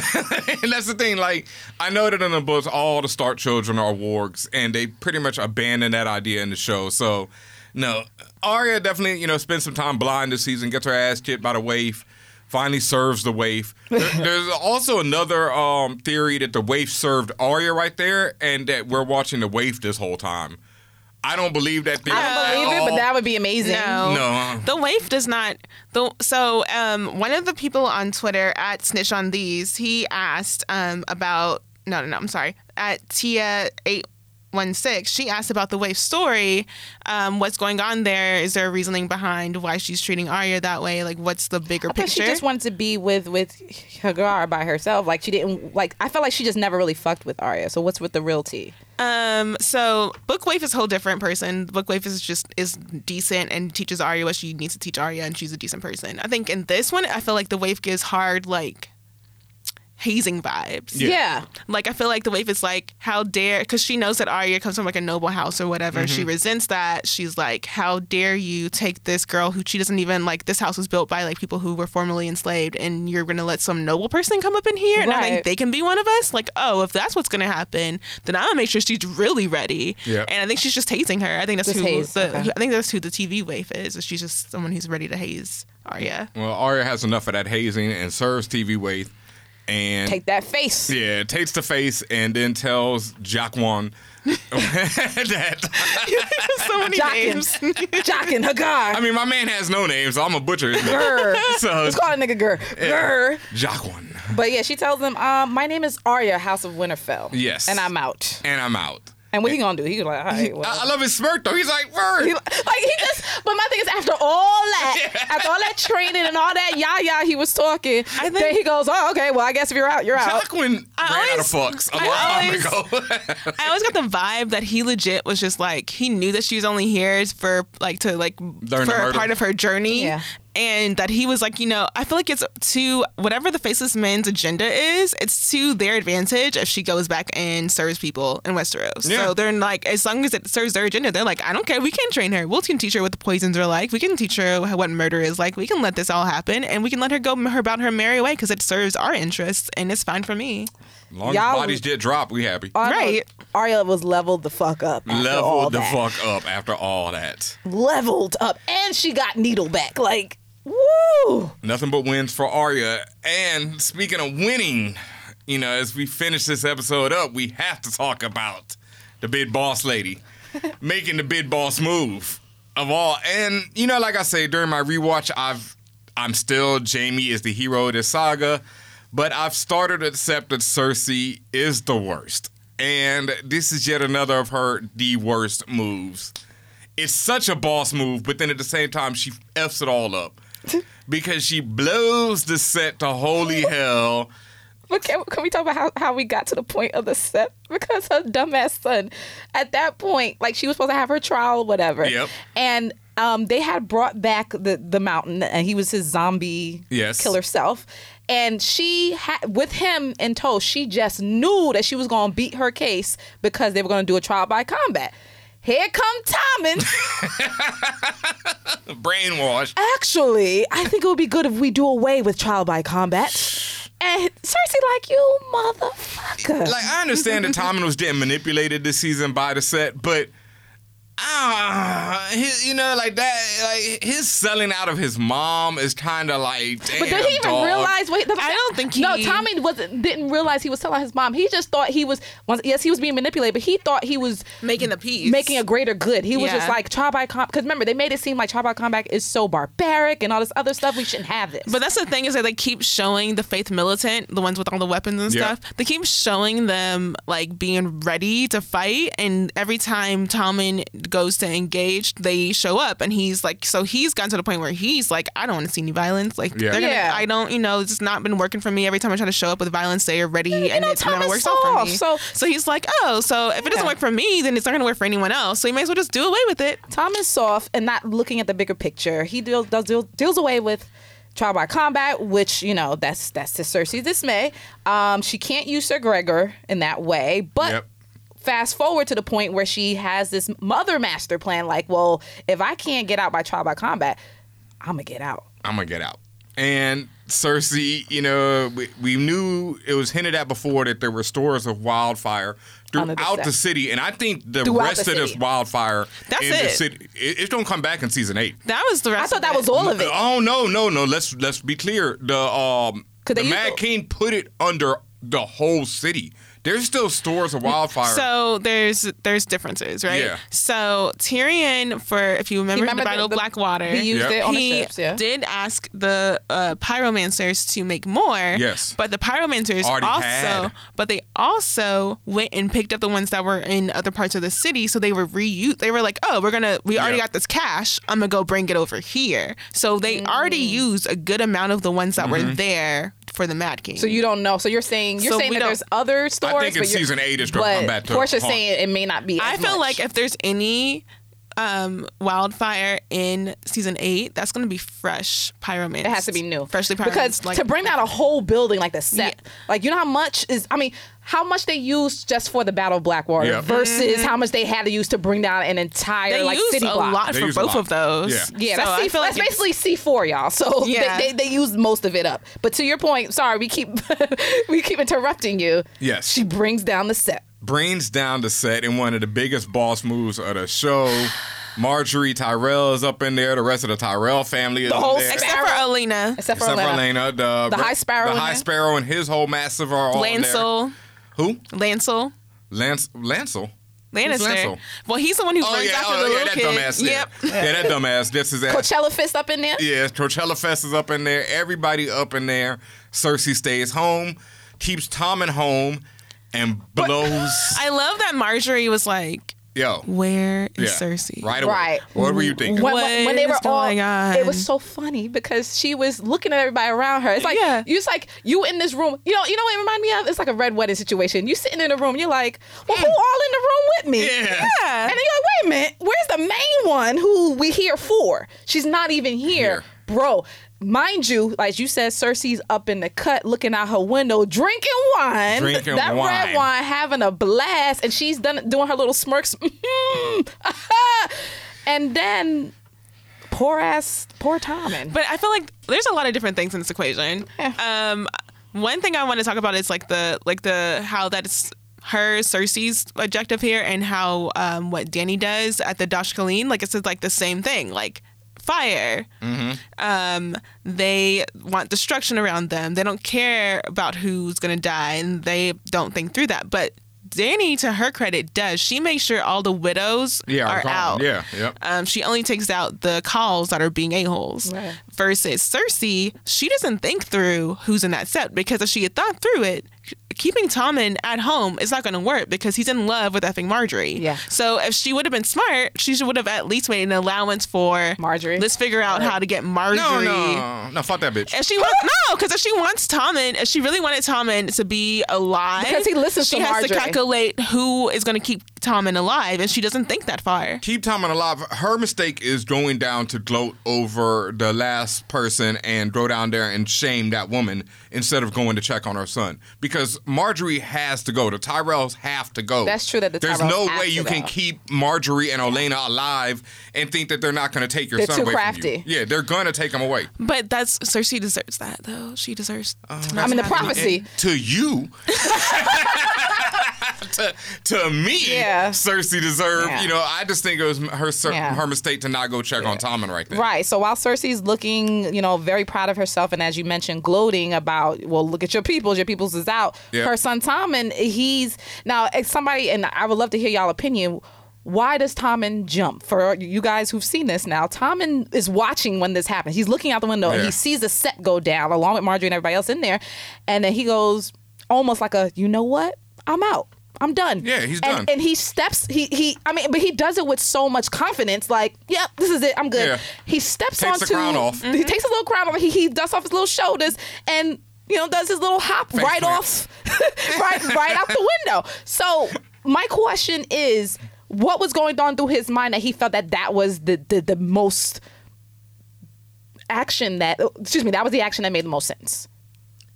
and that's the thing. Like, I know that in the books, all the Stark children are wargs, and they pretty much abandon that idea in the show. So, no, Arya definitely, you know, spends some time blind this season, gets her ass kicked by the waif, finally serves the waif. There- there's also another um, theory that the waif served Arya right there, and that we're watching the waif this whole time. I don't believe that theory. I don't at believe it, but that would be amazing. No. No. The waif does not. The, so um, one of the people on Twitter at Snitch on These, he asked um, about. No, no, no. I'm sorry. At Tia eight one six, she asked about the waif story. Um, what's going on there? Is there a reasoning behind why she's treating Arya that way? Like, what's the bigger picture? she just wanted to be with with H'ghar by herself. Like she didn't like. I felt like she just never really fucked with Arya. So what's with the real tea? Um, so Book Waif is a whole different person. Book Waif is just is decent and teaches Arya what she needs to teach Arya, and she's a decent person. I think in this one, I feel like the Waif gives hard like hazing vibes. Yeah. Like I feel like the waif is like, how dare? Because she knows that Arya comes from like a noble house or whatever. She mm-hmm. resents that. She's like, how dare you take this girl who she doesn't even like? This house was built by like people who were formerly enslaved, and you're gonna let some noble person come up in here and I think they can be one of us. Like, oh, if that's what's gonna happen, then I'm gonna make sure she's really ready. Yeah. And I think she's just hazing her. I think that's Just who haze, the. okay. I think that's who the TV waif is. is She's just someone who's ready to haze Arya. Well, Arya has enough of that hazing and serves TV waif, and Take that face. Yeah, takes the face and then tells Jacqueline that. so many Jaqen. names. Jaqen H'ghar. I mean, my man has no name, so I'm a butcher. his name. Grr. So Let's call it nigga Grr. Grr. Jacqueline, But yeah, she tells him, um, my name is Arya, House of Winterfell. Yes. And I'm out. and I'm out. And what he gonna do? He like, all right, well. I, I love his smirk though. He's like, word. He- like he just, but my thing is, after all that, after all that training and all that yah yah he was talking, I think- then he goes, "Oh, okay. Well, I guess if you're out, you're out." Jacqueline I ran out of always- fucks a I long always- time ago. I always got the vibe that he legit was just like he knew that she was only here for like to like Learn for a part of her journey. Yeah. And that he was like, you know, I feel like it's to whatever the faceless man's agenda is, it's to their advantage if she goes back and serves people in Westeros. Yeah. So they're like, as long as it serves their agenda, they're like, I don't care. We can train her. We can teach her what the poisons are like. We can teach her what murder is like. We can let this all happen, and we can let her go her about her merry way because it serves our interests, and it's fine for me. Long as Y'all- bodies did drop, we happy. Arya- Right. Arya was leveled the fuck up. After all Leveled the that. fuck up after all that. Leveled up, and she got needle back. Like, woo! Nothing but wins for Arya. And speaking of winning, you know, as we finish this episode up, we have to talk about the bid boss lady making the bid boss move of all. And you know, like I say during my rewatch, I've I'm still Jaime is the hero of this saga, but I've started to accept that Cersei is the worst. And this is yet another of her the worst moves. It's such a boss move, but then at the same time she f's it all up because she blows the Sept to holy hell. But can, can we talk about how, how we got to the point of the Sept? Because her dumbass son, at that point, like she was supposed to have her trial or whatever. Yep. And um, they had brought back the, the mountain, and he was his zombie Yes. killer self. And she had, with him in tow, she just knew that she was going to beat her case because they were going to do a trial by combat. Here come Tommen. Brainwash. Actually, I think it would be good if we do away with trial by combat. And Cersei, like you, motherfucker. Like I understand that Tommen was getting manipulated this season by the Sept, but ah, his, you know, like that, like his selling out of his mom is kind of like. Damn, But did he even dog. realize? Wait, the, I don't think he. No, Tommy wasn't. Didn't realize he was telling his mom. He just thought he was. once- Yes, he was being manipulated, but he thought he was Making the peace. making a greater good. He was just like trial by combat. Because remember, they made it seem like trial by combat is so barbaric and all this other stuff. We shouldn't have this. But that's the thing is that they keep showing the faith militant, the ones with all the weapons and Yeah. stuff. They keep showing them like being ready to fight, and every time Tommen goes to engage, they show up, and he's like, so he's gotten to the point where he's like, I don't want to see any violence. Like, Yeah. they're gonna, Yeah. I don't, you know, it's not been working for me. Every time I try to show up with violence, they are ready, and know, it never Tommen's works out for me. so- so he's like, oh, so if it doesn't Yeah. work for me, then it's not gonna work for anyone else. So you may as well just do away with it. Tom is soft and not looking at the bigger picture. He deals does deal, deals away with trial by combat, which you know that's that's to Cersei's dismay. Um, she can't use Sir Gregor in that way, but. Yep. Fast forward to the point where she has this mother master plan like, well, if I can't get out by trial by combat, I'm gonna get out. I'm gonna get out. And Cersei, you know, we, we knew it was hinted at before that there were stores of wildfire Under the throughout the city, and I think the Throughout rest the of this wildfire That's in the it. city, it, it's gonna come back in season eight. That was the rest. I thought of that it. was all of it. Oh no, no, no. Let's let's be clear. The um, 'Cause they the Mad King put it under the whole city. There's still stores of wildfire. So there's there's differences, right? Yeah. So Tyrion, for if you remember, remember the Battle of Blackwater, He used Yep. it on he the ships, yeah. did ask the uh, pyromancers to make more. Yes. But the pyromancers Already also, had. but they also went and picked up the ones that were in other parts of the city. So they were reused. They were like, oh, we're gonna, we already Yeah. got this cache. I'm gonna go bring it over here. So they already Mm. used a good amount of the ones that Mm-hmm. were there for the Mad King. So you don't know. So you're saying you're So saying that there's other stories. I think in but you're- season eight is gonna but come back to Porshea's haunt. saying it may not be. I feel much. like if there's any um, wildfire in season eight, that's going to be fresh pyromancy. It has to be new. Freshly pyromancy. Because to bring down a whole building like the Sept, like you know how much is I mean, how much they used just for the Battle of Blackwater Yeah. versus mm-hmm. how much they had to use to bring down an entire they like city a block. lot They for use a both lot. of those. Yeah. Yeah, So that's, I C- feel that's like basically C four, y'all. So Yeah. they, they they used most of it up. But to your point, sorry, we keep we keep interrupting you. Yes. she brings down the Sept. brings down the Sept in one of the biggest boss moves of the show. Margaery Tyrell is up in there. The rest of the Tyrell family is The whole there. Except for Olenna. Except for Except for Olenna. Olenna, the, The High Sparrow the High? Sparrow, and his whole massive are all in there. Lancel. Who? Lancel. Lance Lancel. Lannister. Lancel? Well, he's the one who Oh runs yeah, after oh, the yeah, little that kid. dumbass. Yeah. Yep. yeah, that dumbass. This is that. Coachella fist up in there. Yeah, Coachella Fest is up in there. Everybody up in there. Cersei stays home, keeps Tom at home, and blows. I love that Margaery was like, yo, "Where is yeah, Cersei?" right away. Right. What were you thinking? when, What when, when they were all, going on? it was so funny because she was looking at everybody around her. It's like Yeah. you, it's like you in this room. You know, you know what it reminded me of? It's like a red wedding situation. You sitting in the room, you're like, well, who all in the room with me? Yeah. Yeah. And then you're like, wait a minute, where's the main one who we here for? She's not even here, Here. bro. Mind you, like you said, Cersei's up in the cut, looking out her window, drinking wine. Drinking that wine. red wine, having a blast, and she's done doing her little smirks. and then poor ass, poor Tommen. But I feel like there's a lot of different things in this equation. Um, one thing I want to talk about is like the like the how that's her Cersei's objective here and how um, what Dany does at the Dosh Khaleen, like it's like the same thing, like fire. Um, they want destruction around them. They don't care about who's gonna die, and they don't think through that. But Dany, to her credit, does. She makes sure all the widows Yeah, are gone. out. Yeah, yep. Um, she only takes out the khals that are being a-holes. Right. Versus Cersei, she doesn't think through who's in that Sept because if she had thought through it, keeping Tommen at home is not going to work because he's in love with effing Margaery. Yeah. So if she would have been smart, she would have at least made an allowance for Margaery. Let's figure out how to get Margaery. No, no, no, fuck that bitch. If she wants no, because if she wants Tommen, if she really wanted Tommen to be alive, Because he listens to Margaery. she to has to calculate who is going to keep Tommen alive, and she doesn't think that far. Keep Tommen alive. Her mistake is going down to gloat over the last person and go down there and shame that woman instead of going to check on her son. Because Margaery has to go. The Tyrells have to go. That's true that the There's Tyrells no have way to you can go. keep Margaery and Olenna alive and think that they're not going to take your They're son too away crafty. from you. Yeah, they're going to take him away. But that's Cersei deserves that though. She deserves. to uh, I mean, the prophecy. To you, to, to me, Yeah. Cersei deserved. Yeah. You know, I just think it was her cer- Yeah. her mistake to not go check on Tommen right there. Right. So while Cersei's looking, you know, very proud of herself, and as you mentioned, gloating about, well, look at your peoples, your peoples is out. Yeah. Her son Tommen, he's now eh, somebody, and I would love to hear y'all opinion. Why does Tommen jump? For you guys who've seen this now, Tommen is watching when this happens. He's looking out the window and he sees the Sept go down along with Margaery and everybody else in there, and then he goes almost like a, you know what? I'm out. I'm done. Yeah, he's And- done. And he steps. He he. I mean, but he does it with so much confidence. Like, yep, this is it. I'm good. Yeah. He steps Takes the onto. crown off. He takes a little crown off. He, he dusts off his little shoulders and you know does his little hop Face right plant. off, right right out the window. So my question is, what was going on through his mind that he felt that that was the the, the most action that excuse me that was the action that made the most sense.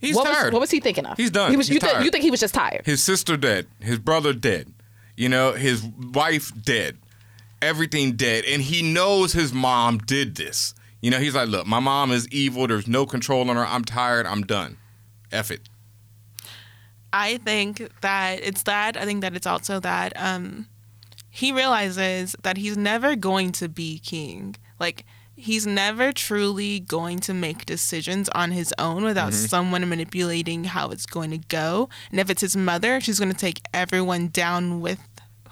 He's what tired. Was, what was he thinking of? He's done. He was. He's you, think, tired. you think he was just tired? his sister dead, his brother dead, you know, his wife dead, everything dead, and he knows his mom did this. You know, he's like, look, my mom is evil. There's no control on her. I'm tired. I'm done. F it. I think that it's that. I think that it's also that um, he realizes that he's never going to be king. Like, he's never truly going to make decisions on his own without mm-hmm. someone manipulating how it's going to go. And if it's his mother, she's going to take everyone down with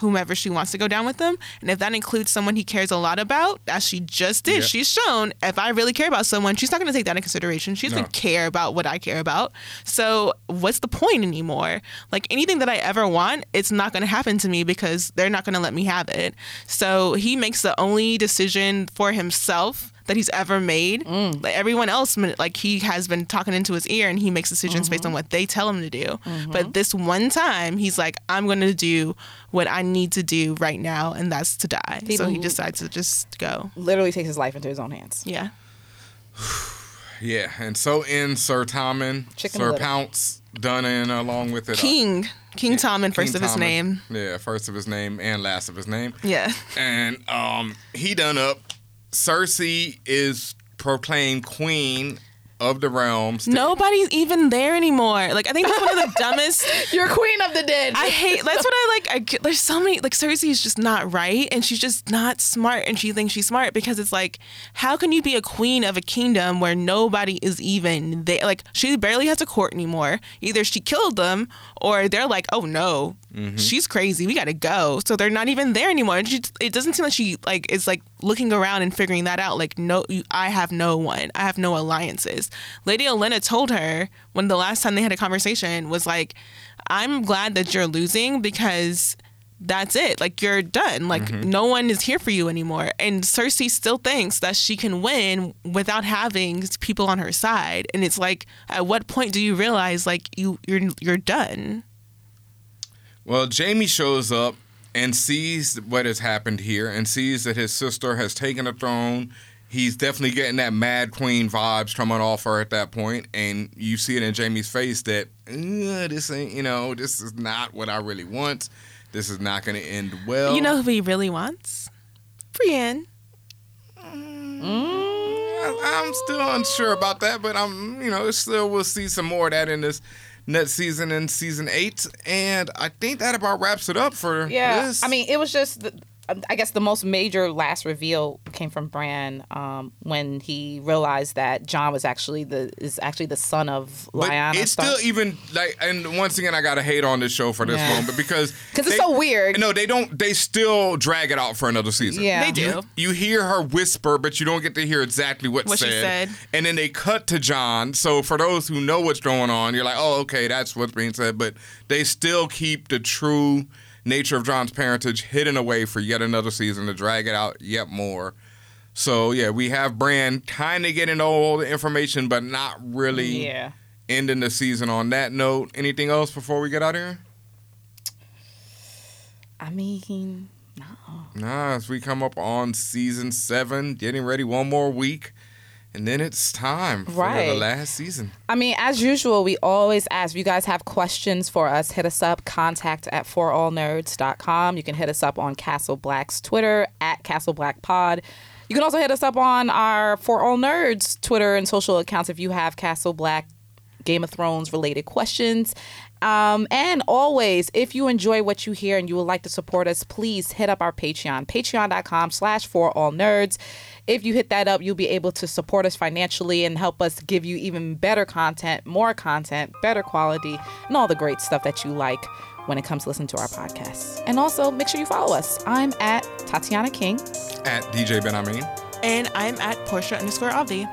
whomever she wants to go down with them. And if that includes someone he cares a lot about, as she just did, Yeah. she's shown if I really care about someone, she's not going to take that into consideration. She's No. going to care about what I care about. So what's the point anymore? Like anything that I ever want, it's not going to happen to me because they're not going to let me have it. So he makes the only decision for himself that he's ever made. Mm. Like everyone else, like he has been talking into his ear and he makes decisions based mm-hmm. on what they tell him to do. But mm-hmm. this one time, he's like, I'm going to do what I need to do right now, and that's to die. so he decides to just go. Literally takes his life into his own hands. Yeah. Yeah, and so ends Sir Tommen, Chicken Sir Little. Pounce, done in along with it. uh, King. King Tommen, first King of his Tommen. name. Yeah, first of his name and last of his name. Yeah. And um, he done up. Cersei is proclaimed queen of the realms. Nobody's even there anymore. Like I think that's one of the dumbest. You're queen of the dead. I hate. That's what I like. I, there's so many. Like Cersei is just not right, and she's just not smart, and she thinks she's smart because it's like, how can you be a queen of a kingdom where nobody is even there? Like she barely has a court anymore. Either she killed them, or they're like, oh no, Mm-hmm. she's crazy. We gotta go. So they're not even there anymore. And she, it doesn't seem like she like is like looking around and figuring that out. Like no, you, I have no one. I have no alliances. Lady Olenna told her when the last time they had a conversation was like, I'm glad that you're losing because that's it. Like you're done. Like mm-hmm. no one is here for you anymore. And Cersei still thinks that she can win without having people on her side. And it's like, at what point do you realize like you you're you're done? Well, Jaime shows up and sees what has happened here and sees that his sister has taken the throne. He's definitely getting that Mad Queen vibes coming off her at that point, and you see it in Jaime's face that "Uh, this ain't, you know, this is not what I really want. This is not going to end well. You know who he really wants? Brienne. I- I'm still unsure about that, but I'm, you know, still we'll see some more of that in this next season in season eight, and I think that about wraps it up for Yeah, this. I mean, it was just. The, I guess the most major last reveal came from Bran um, when he realized that Jon was actually the is actually the son of But Lyanna. it's still even like, and once again, I gotta hate on this show for this Yeah. one, because because 'Cause it's so weird. No, they don't. They still drag it out for another season. Yeah. They do. You hear her whisper, but you don't get to hear exactly what, What she said. And then they cut to Jon. So for those who know what's going on, you're like, oh, okay, that's what's being said. But they still keep the true nature of Jon's parentage hidden away for yet another season to drag it out yet more. So yeah, we have Bran kind of getting all the information, but not really yeah. ending the season on that note. Anything else before we get out of here? I mean, no. Nah, as we come up on season seven, getting ready one more week, and then it's time for the last season. I mean, as usual, we always ask if you guys have questions for us, hit us up, contact at forallnerds.com. You can hit us up on Castle Black's Twitter at Castle Black Pod. You can also hit us up on our For All Nerds Twitter and social accounts if you have Castle Black Game of Thrones related questions. Um, and always, if you enjoy what you hear and you would like to support us, please hit up our Patreon, patreon.com slash for all nerds. If you hit that up, you'll be able to support us financially and help us give you even better content, more content, better quality, and all the great stuff that you like when it comes to listening to our podcast. And also, make sure you follow us. I'm at Tatiana King. At DJ Benhameen. And I'm at Porshea underscore obvi.